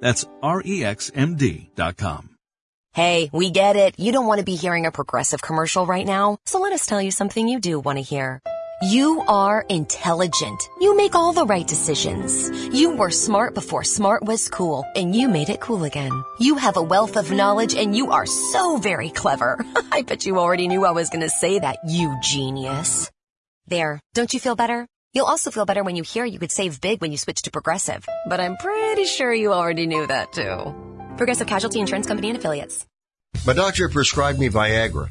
That's R-E-X-M-D dot com. Hey, we get it. You don't want to be hearing a progressive commercial right now, so let us tell you something you do want to hear. You are intelligent. You make all the right decisions. You were smart before smart was cool, and you made it cool again. You have a wealth of knowledge, and you are so very clever. I bet you already knew I was going to say that, you genius. There, don't you feel better? You'll also feel better when you hear you could save big when you switch to Progressive. But I'm pretty sure you already knew that too. Progressive Casualty Insurance Company and Affiliates. My doctor prescribed me Viagra.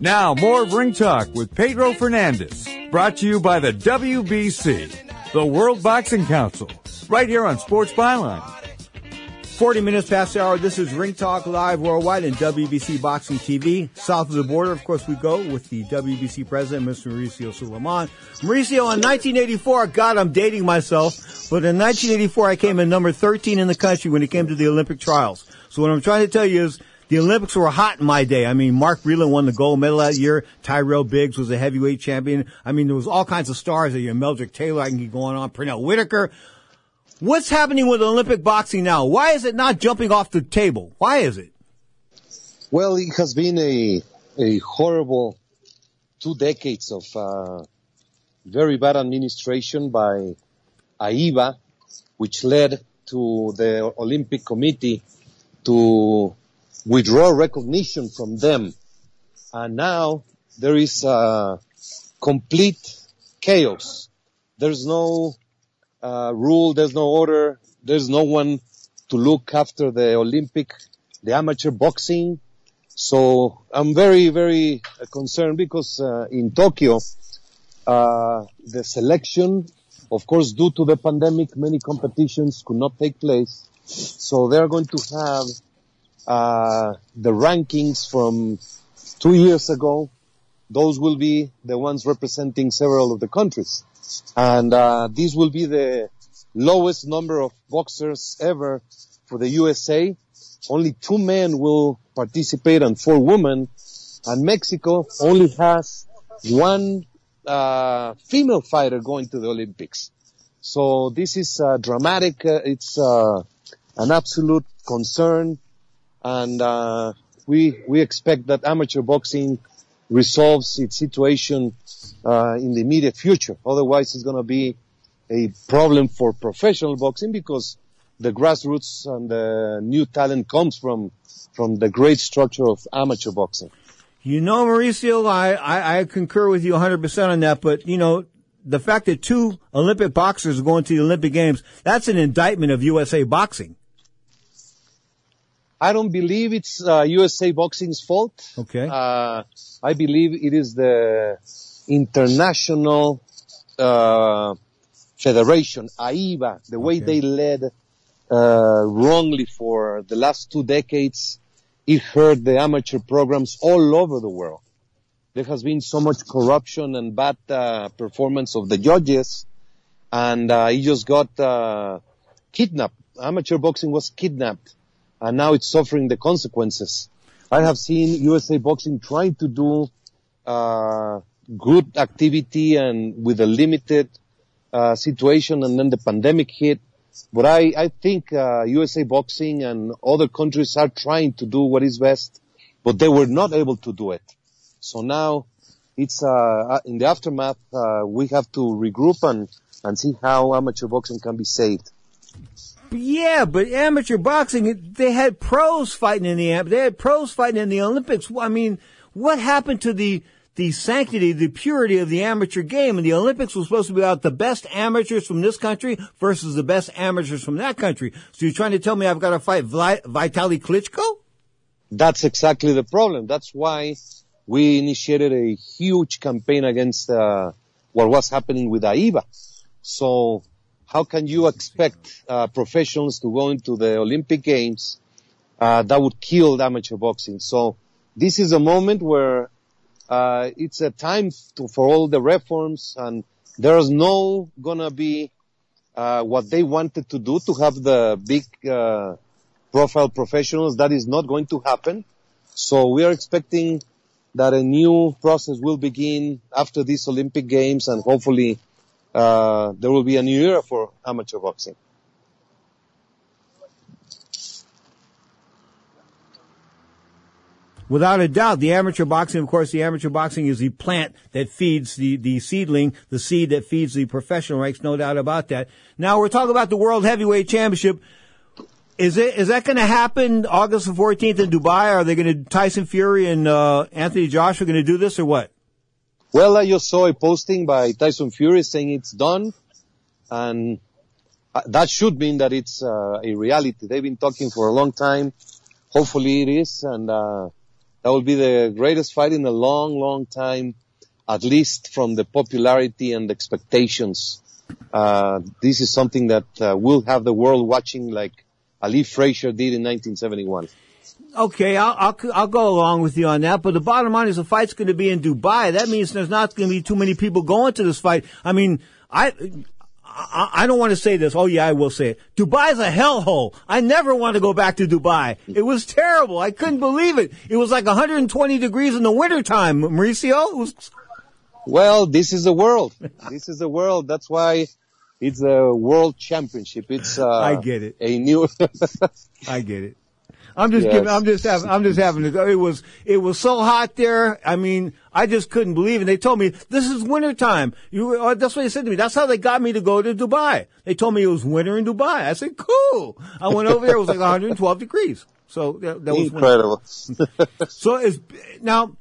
Now, more of Ring Talk with Pedro Fernandez. Brought to you by the WBC, the World Boxing Council. Right here on Sports Byline. 40 minutes past the hour. This is Ring Talk Live Worldwide and WBC Boxing TV. South of the border, of course, we go with the WBC president, Mr. Mauricio Sulaimán. Mauricio, in 1984, God, I'm dating myself, but in 1984, I came in number 13 in the country when it came to the Olympic trials. So what I'm trying to tell you is, the Olympics were hot in my day. I mean, Mark Breland won the gold medal that year. Tyrell Biggs was a heavyweight champion. I mean, there was all kinds of stars that year. Meldrick Taylor, I can keep going on. Pernell Whitaker. What's happening with Olympic boxing now? Why is it not jumping off the table? Why is it? Well, it has been a a horrible two decades of uh, very bad administration by AIBA, which led to the Olympic Committee to withdraw recognition from them. And now there is uh, complete chaos. There's no uh, rule, there's no order, there's no one to look after the Olympic, the amateur boxing. So I'm very, very concerned because uh, in Tokyo, uh, the selection, of course, due to the pandemic, many competitions could not take place. So they're going to have uh, the rankings from two years ago. Those will be the ones representing several of the countries. And uh, this will be the lowest number of boxers ever for the USA. Only two men will participate and four women. And Mexico only has one uh, female fighter going to the Olympics. So this is uh, dramatic. Uh, it's uh, an absolute concern, and uh, we we expect that amateur boxing resolves its situation uh, in the immediate future. Otherwise, it's going to be a problem for professional boxing because the grassroots and the new talent comes from from the great structure of amateur boxing. You know, Mauricio, I, I, I concur with you 100% on that, but you know, the fact that two Olympic boxers are going to the Olympic Games, that's an indictment of USA boxing. I don't believe it's uh, USA Boxing's fault. Okay. Uh, I believe it is the international uh, federation, AIBA, the way they led uh, wrongly for the last two decades. It hurt the amateur programs all over the world. There has been so much corruption and bad uh, performance of the judges, and uh, he just got kidnapped. Amateur boxing was kidnapped and now it's suffering the consequences. I have seen USA Boxing trying to do uh, good activity and with a limited uh, situation, and then the pandemic hit. But I, I think uh, USA Boxing and other countries are trying to do what is best, but they were not able to do it. So now it's uh, in the aftermath. Uh, we have to regroup and and see how amateur boxing can be saved. Yeah, but amateur boxing, they had pros fighting in the they had pros fighting in the Olympics. I mean, what happened to the the sanctity, the purity of the amateur game? And the Olympics was supposed to be about the best amateurs from this country versus the best amateurs from that country. So you're trying to tell me I've got to fight Vi- Vitaly Klitschko? That's exactly the problem. That's why we initiated a huge campaign against uh, what was happening with AIBA. So how can you expect uh, professionals to go into the Olympic Games uh, that would kill amateur boxing? So this is a moment where uh, it's a time to, for all the reforms, and there's no gonna be uh, what they wanted to do to have the big uh, profile professionals. That is not going to happen. So we are expecting that a new process will begin after these Olympic Games, and hopefully uh, there will be a new era for amateur boxing. Without a doubt, the amateur boxing, of course, the amateur boxing is the plant that feeds the, the seedling, the seed that feeds the professional ranks, no doubt about that. Now we're talking about the World Heavyweight Championship. Is it, is that going to happen August the 14th in Dubai? Are they going to, Tyson Fury and, uh, Anthony Joshua going to do this or what? Well, I just saw a posting by Tyson Fury saying it's done, and uh, that should mean that it's uh, a reality. They've been talking for a long time. Hopefully it is, and uh, that will be the greatest fight in a long, long time, at least from the popularity and expectations. Uh, this is something that uh, will have the world watching like Ali Frazier did in 1971. Okay, I'll, I'll, I'll go along with you on that, but the bottom line is the fight's going to be in Dubai. That means there's not going to be too many people going to this fight. I mean, I, I, I don't want to say this. Oh yeah, I will say it. Dubai's a hellhole. I never want to go back to Dubai. It was terrible. I couldn't believe it. It was like 120 degrees in the wintertime, Mauricio. Was... Well, this is the world. this is the world. That's why it's a world championship. It's, uh, I get it. A new, I get it. I'm just Yes. giving, I'm just having, I'm just having, it was, it was so hot there. I mean, I just couldn't believe it. They told me, this is wintertime. You, uh, that's what they said to me. That's how they got me to go to Dubai. They told me it was winter in Dubai. I said, cool. I went over there. It was like 112 degrees. So that, that was incredible. so is, now,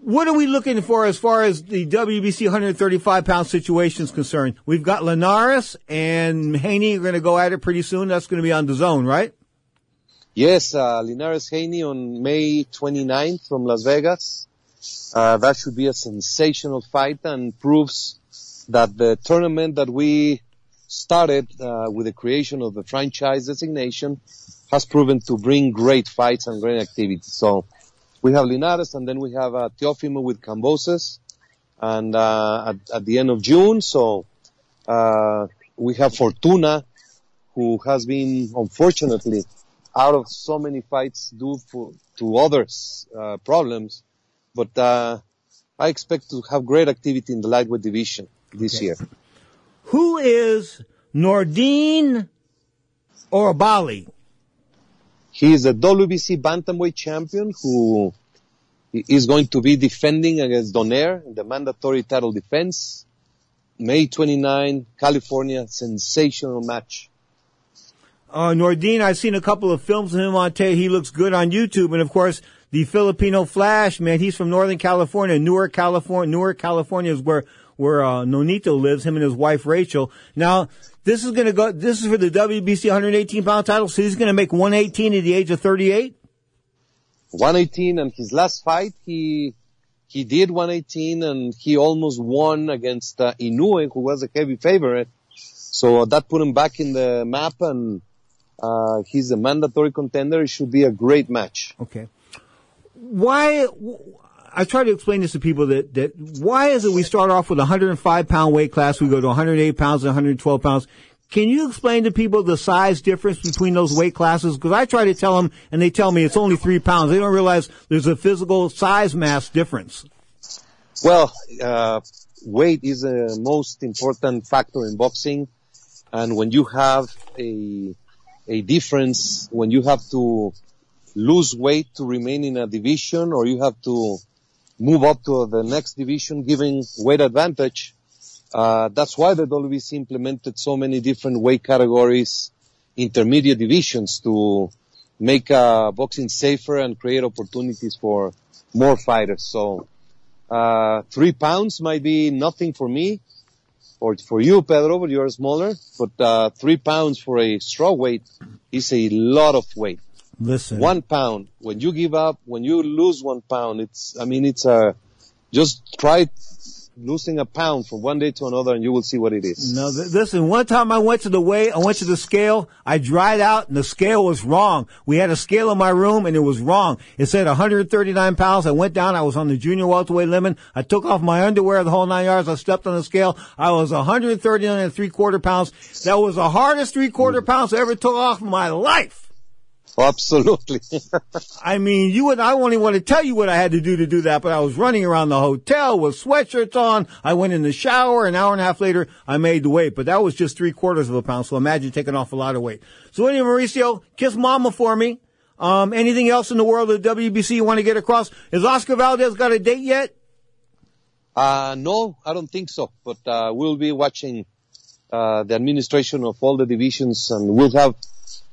what are we looking for as far as the WBC 135 pound situation is concerned? We've got Linares and Haney are going to go at it pretty soon. That's going to be on the zone, right? Yes, uh, Linares Haney on May 29th from Las Vegas. Uh, that should be a sensational fight and proves that the tournament that we started uh, with the creation of the franchise designation has proven to bring great fights and great activity. So we have Linares and then we have uh, Teofimo with Kambosos and uh, at, at the end of June. So uh, we have Fortuna who has been unfortunately out of so many fights due for, to others uh, problems. But uh, I expect to have great activity in the lightweight division this Okay. year. Who is Nordine Oubaali? He is a WBC bantamweight champion who is going to be defending against Donaire in the mandatory title defense. May 29, California, sensational match. Uh, Nordine, I've seen a couple of films of him on tape. He looks good on YouTube. And of course, the Filipino Flash, man, he's from Northern California, Newark, California. Newark, California is where, where, uh, Nonito lives, him and his wife Rachel. Now, this is gonna go, this is for the WBC 118 pound title, so he's gonna make 118 at the age of 38? 118 and his last fight, he, he did 118 and he almost won against uh, Inoue, who was a heavy favorite. So that put him back in the map and, uh, he's a mandatory contender. It should be a great match. Okay. Why, I try to explain this to people that, that why is it we start off with a 105 pound weight class, we go to 108 pounds and 112 pounds. Can you explain to people the size difference between those weight classes? Because I try to tell them, and they tell me it's only three pounds. They don't realize there's a physical size mass difference. Well, uh, weight is the most important factor in boxing. And when you have a, a difference, when you have to lose weight to remain in a division or you have to move up to the next division giving weight advantage, uh, that's why the WBC implemented so many different weight categories intermediate divisions to make uh, boxing safer and create opportunities for more fighters. So uh, three pounds might be nothing for me or for you, Pedro, but you're smaller. But uh, three pounds for a straw weight is a lot of weight. Listen, One pound. When you give up, when you lose one pound, it's. I mean, it's a. Just try losing a pound from one day to another, and you will see what it is. No, th- listen, one time I went to the weigh, I went to the scale, I dried out and the scale was wrong. We had a scale in my room and it was wrong. It said 139 pounds. I went down, I was on the junior welterweight limit. I took off my underwear the whole nine yards. I stepped on the scale. I was 139 and three quarter pounds. That was the hardest three quarter mm. pounds I ever took off in my life. Absolutely. I mean, you and I won't even want to tell you what I had to do to do that, but I was running around the hotel with sweatshirts on. I went in the shower. An hour and a half later, I made the weight, but that was just three quarters of a pound. So imagine taking off a lot of weight. So anyway, Mauricio, kiss mama for me. Um, anything else in the world of WBC you want to get across? Has Oscar Valdez got a date yet? Uh, no, I don't think so. But uh, we'll be watching uh, the administration of all the divisions, and we'll have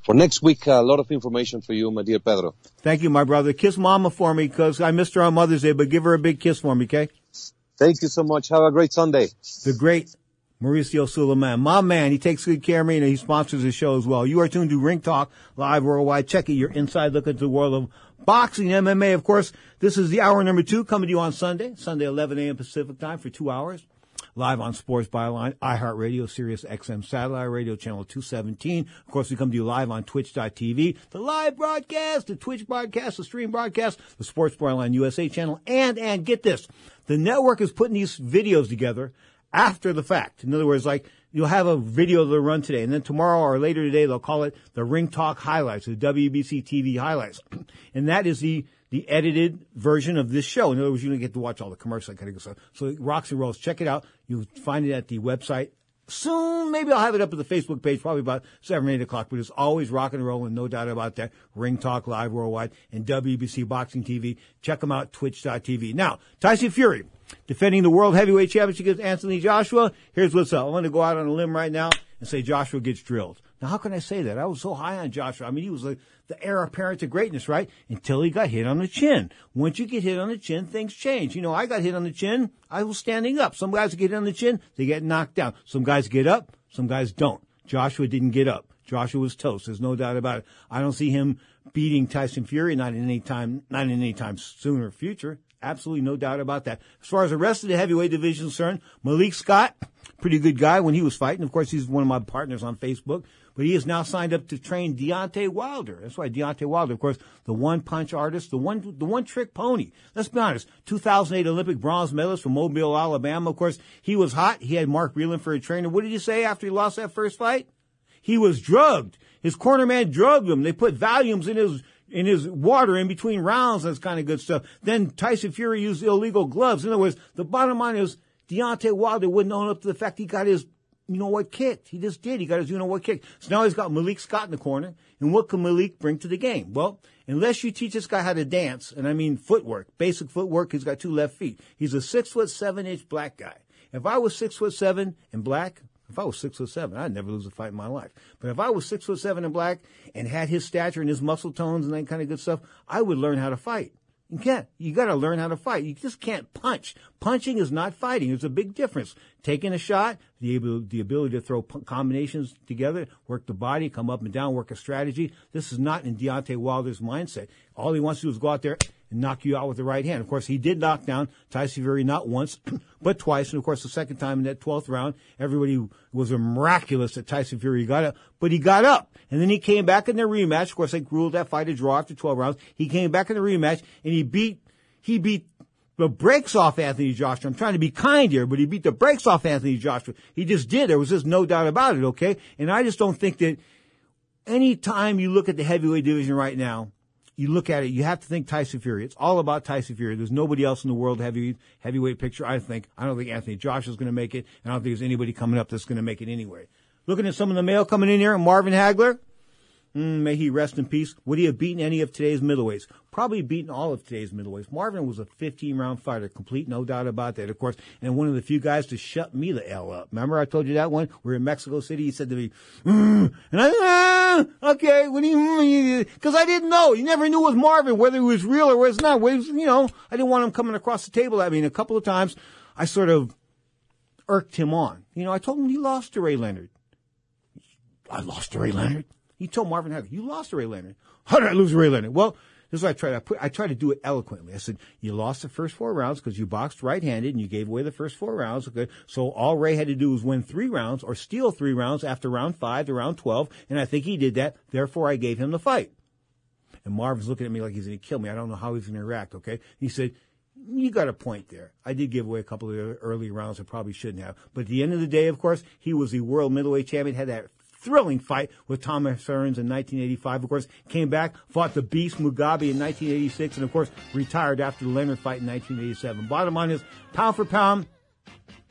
for next week a lot of information for you, my dear Pedro. Thank you, my brother. Kiss mama for me because I missed her on Mother's Day, but give her a big kiss for me, okay? Thank you so much. Have a great Sunday. The great Mauricio Sulaimán. My man, he takes good care of me and he sponsors the show as well. You are tuned to Ring Talk Live Worldwide. Check it, your inside look into the world of boxing, MMA. Of course, this is the hour number two coming to you on Sunday, Sunday 11 a.m. Pacific time for two hours. Live on Sports Byline, iHeartRadio, Sirius XM Satellite Radio, Channel 217. Of course, we come to you live on Twitch.tv, the live broadcast, the Twitch broadcast, the stream broadcast, the Sports Byline USA channel, and, and get this, the network is putting these videos together after the fact. In other words, like, you'll have a video they'll run today, and then tomorrow or later today, they'll call it the Ring Talk Highlights, the WBC TV Highlights. and that is the, the edited version of this show. In other words, you don't get to watch all the commercials, that kind of stuff. So rocks and rolls. Check it out. You'll find it at the website. Soon, maybe I'll have it up at the Facebook page, probably about 7 or 8 o'clock, but it's always rock and rolling, no doubt about that. Ring Talk Live Worldwide and WBC Boxing TV. Check them out, twitch.tv. Now, Tyson Fury, defending the World Heavyweight Championship against Anthony Joshua. Here's what's up. I'm going to go out on a limb right now and say Joshua gets drilled. Now, how can I say that? I was so high on Joshua. I mean, he was like the heir apparent to greatness, right? Until he got hit on the chin. Once you get hit on the chin, things change. You know, I got hit on the chin. I was standing up. Some guys get hit on the chin, they get knocked down. Some guys get up, some guys don't. Joshua didn't get up. Joshua was toast. There's no doubt about it. I don't see him beating Tyson Fury, not in any time, not in any time sooner future. Absolutely no doubt about that. As far as the rest of the heavyweight division is concerned, Malik Scott, pretty good guy when he was fighting. Of course, he's one of my partners on Facebook, but he is now signed up to train Deontay Wilder. That's why Deontay Wilder, of course, the one punch artist, the one, the one trick pony. Let's be honest. 2008 Olympic bronze medalist from Mobile, Alabama. Of course, he was hot. He had Mark Breland for a trainer. What did you say after he lost that first fight? He was drugged. His corner man drugged him. They put Valiums in his in his water in between rounds. That's kind of good stuff. Then Tyson Fury used illegal gloves. In other words, the bottom line is Deontay Wilder wouldn't own up to the fact he got his you know what kicked. He just did. He got his you know what kicked. So now he's got Malik Scott in the corner. And what can Malik bring to the game? Well, unless you teach this guy how to dance, and I mean footwork, basic footwork, he's got two left feet. He's a six foot seven inch black guy. If I was six foot seven and black, if I was six foot seven, I'd never lose a fight in my life. But if I was six foot seven and black and had his stature and his muscle tones and that kind of good stuff, I would learn how to fight. You can't. You got to learn how to fight. You just can't punch. Punching is not fighting. There's a big difference. Taking a shot, the ability, the ability to throw combinations together, work the body, come up and down, work a strategy. This is not in Deontay Wilder's mindset. All he wants to do is go out there and knock you out with the right hand. Of course, he did knock down Tyson Fury not once, but twice. And of course, the second time in that 12th round, everybody was miraculous that Tyson Fury got up, but he got up. And then he came back in the rematch. Of course, they ruled that fight a draw after 12 rounds. He came back in the rematch and he beat, he beat the brakes off Anthony Joshua. I'm trying to be kind here, but he beat the brakes off Anthony Joshua. He just did. There was just no doubt about it, okay? And I just don't think that any time you look at the heavyweight division right now, you look at it, you have to think Tyson Fury. It's all about Tyson Fury. There's nobody else in the world heavy heavyweight picture. I think. I don't think Anthony Joshua is going to make it. And I don't think there's anybody coming up that's going to make it anyway. Looking at some of the mail coming in here, Marvin Hagler. Mm, may he rest in peace. Would he have beaten any of today's middleweights? Probably beaten all of today's middleweights. Marvin was a 15 round fighter, complete, no doubt about that, of course, and one of the few guys to shut me the L up. Remember I told you that one? We are in Mexico City. He said to me, mm, and I, ah, okay, what do you, mean?" because I didn't know. You never knew it was Marvin, whether he was real or was not. Was, you know, I didn't want him coming across the table at mean, a couple of times I sort of irked him on. You know, I told him he lost to Ray Leonard. I lost to Ray Leonard. He told Marvin Hagler, "You lost to Ray Leonard. How did I lose to Ray Leonard?" Well, this is what I tried. I, put, I tried to do it eloquently. I said, "You lost the first four rounds because you boxed right-handed and you gave away the first four rounds. Okay, so all Ray had to do was win three rounds or steal three rounds after round five to round twelve, and I think he did that. Therefore, I gave him the fight." And Marvin's looking at me like he's going to kill me. I don't know how he's going to react. Okay, he said. You got a point there. I did give away a couple of the early rounds I probably shouldn't have. But at the end of the day, of course, he was the world middleweight champion, had that thrilling fight with Thomas Hearns in 1985. Of course, came back, fought the Beast Mugabi in 1986, and of course, retired after the Leonard fight in 1987. Bottom line is, pound for pound,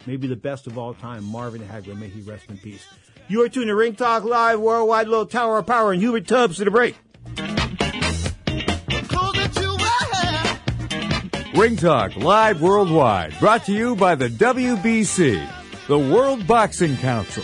maybe the best of all time, Marvin Hagler. May he rest in peace. You are tuned to Ring Talk Live, Worldwide Low Tower of Power, and Hubert Tubbs to the break. Ring Talk Live Worldwide, brought to you by the WBC, the World Boxing Council.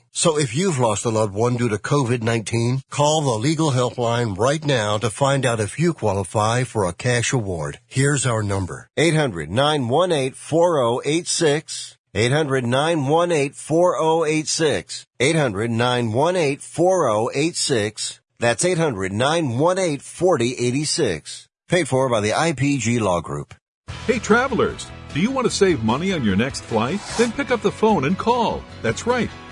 So if you've lost a loved one due to COVID-19, call the legal helpline right now to find out if you qualify for a cash award. Here's our number. 800-918-4086. 800-918-4086. 800-918-4086. That's 800-918-4086. Paid for by the IPG Law Group. Hey travelers, do you want to save money on your next flight? Then pick up the phone and call. That's right.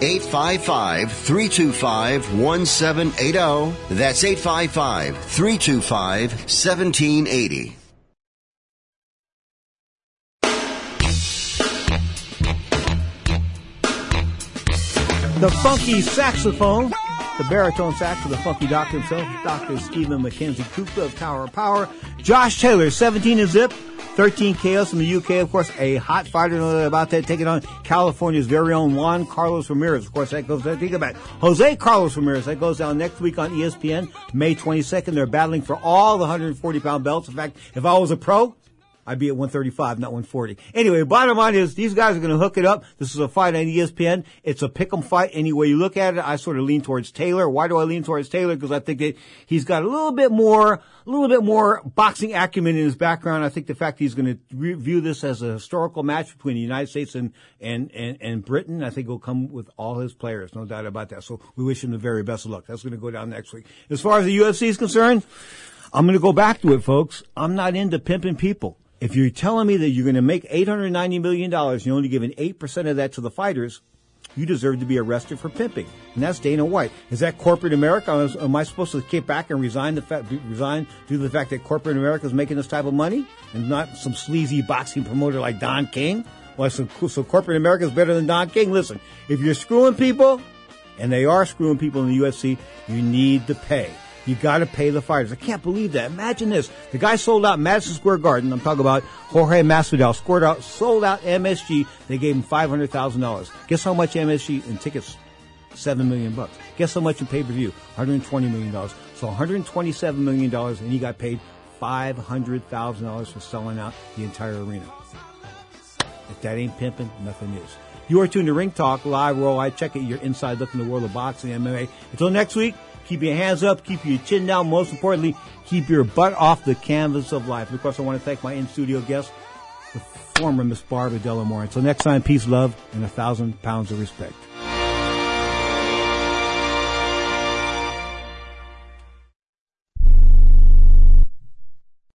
855 325 1780. That's 855 325 1780. The funky saxophone, the baritone sax of the funky doctor himself, Dr. Stephen McKenzie Cooper of Tower of Power. Josh Taylor, 17 and zip. 13 KOs from the UK, of course, a hot fighter about that, taking on California's very own Juan Carlos Ramirez. Of course, that goes, think about it. Jose Carlos Ramirez, that goes down next week on ESPN, May 22nd. They're battling for all the 140 pound belts. In fact, if I was a pro, I'd be at 135, not 140. Anyway, bottom line is these guys are going to hook it up. This is a fight on ESPN. It's a pick'em fight. Any way you look at it, I sort of lean towards Taylor. Why do I lean towards Taylor? Because I think that he's got a little bit more, a little bit more boxing acumen in his background. I think the fact he's going to view this as a historical match between the United States and, and, and, and Britain, I think will come with all his players. No doubt about that. So we wish him the very best of luck. That's going to go down next week. As far as the UFC is concerned, I'm going to go back to it, folks. I'm not into pimping people. If you're telling me that you're going to make $890 million and you're only giving 8% of that to the fighters, you deserve to be arrested for pimping. And that's Dana White. Is that corporate America? Am I- supposed to kick back and resign the resign due to the fact that corporate America is making this type of money and not some sleazy boxing promoter like Don King? Well, so, so corporate America is better than Don King? Listen, if you're screwing people, and they are screwing people in the UFC, you need to pay. You got to pay the fighters. I can't believe that. Imagine this: the guy sold out Madison Square Garden. I'm talking about Jorge Masvidal. Scored out, sold out MSG. They gave him five hundred thousand dollars. Guess how much MSG in tickets? Seven million bucks. Guess how much in pay per view? One hundred twenty million dollars. So one hundred twenty-seven million dollars, and he got paid five hundred thousand dollars for selling out the entire arena. If that ain't pimping, nothing is. You are tuned to Ring Talk Live Worldwide. Check it. Your inside look in the world of boxing MMA. Until next week, keep your hands up, keep your chin down. Most importantly, keep your butt off the canvas of life. And of course, I want to thank my in-studio guest, the former Miss Barbara Delamore. Until next time, peace, love, and a thousand pounds of respect.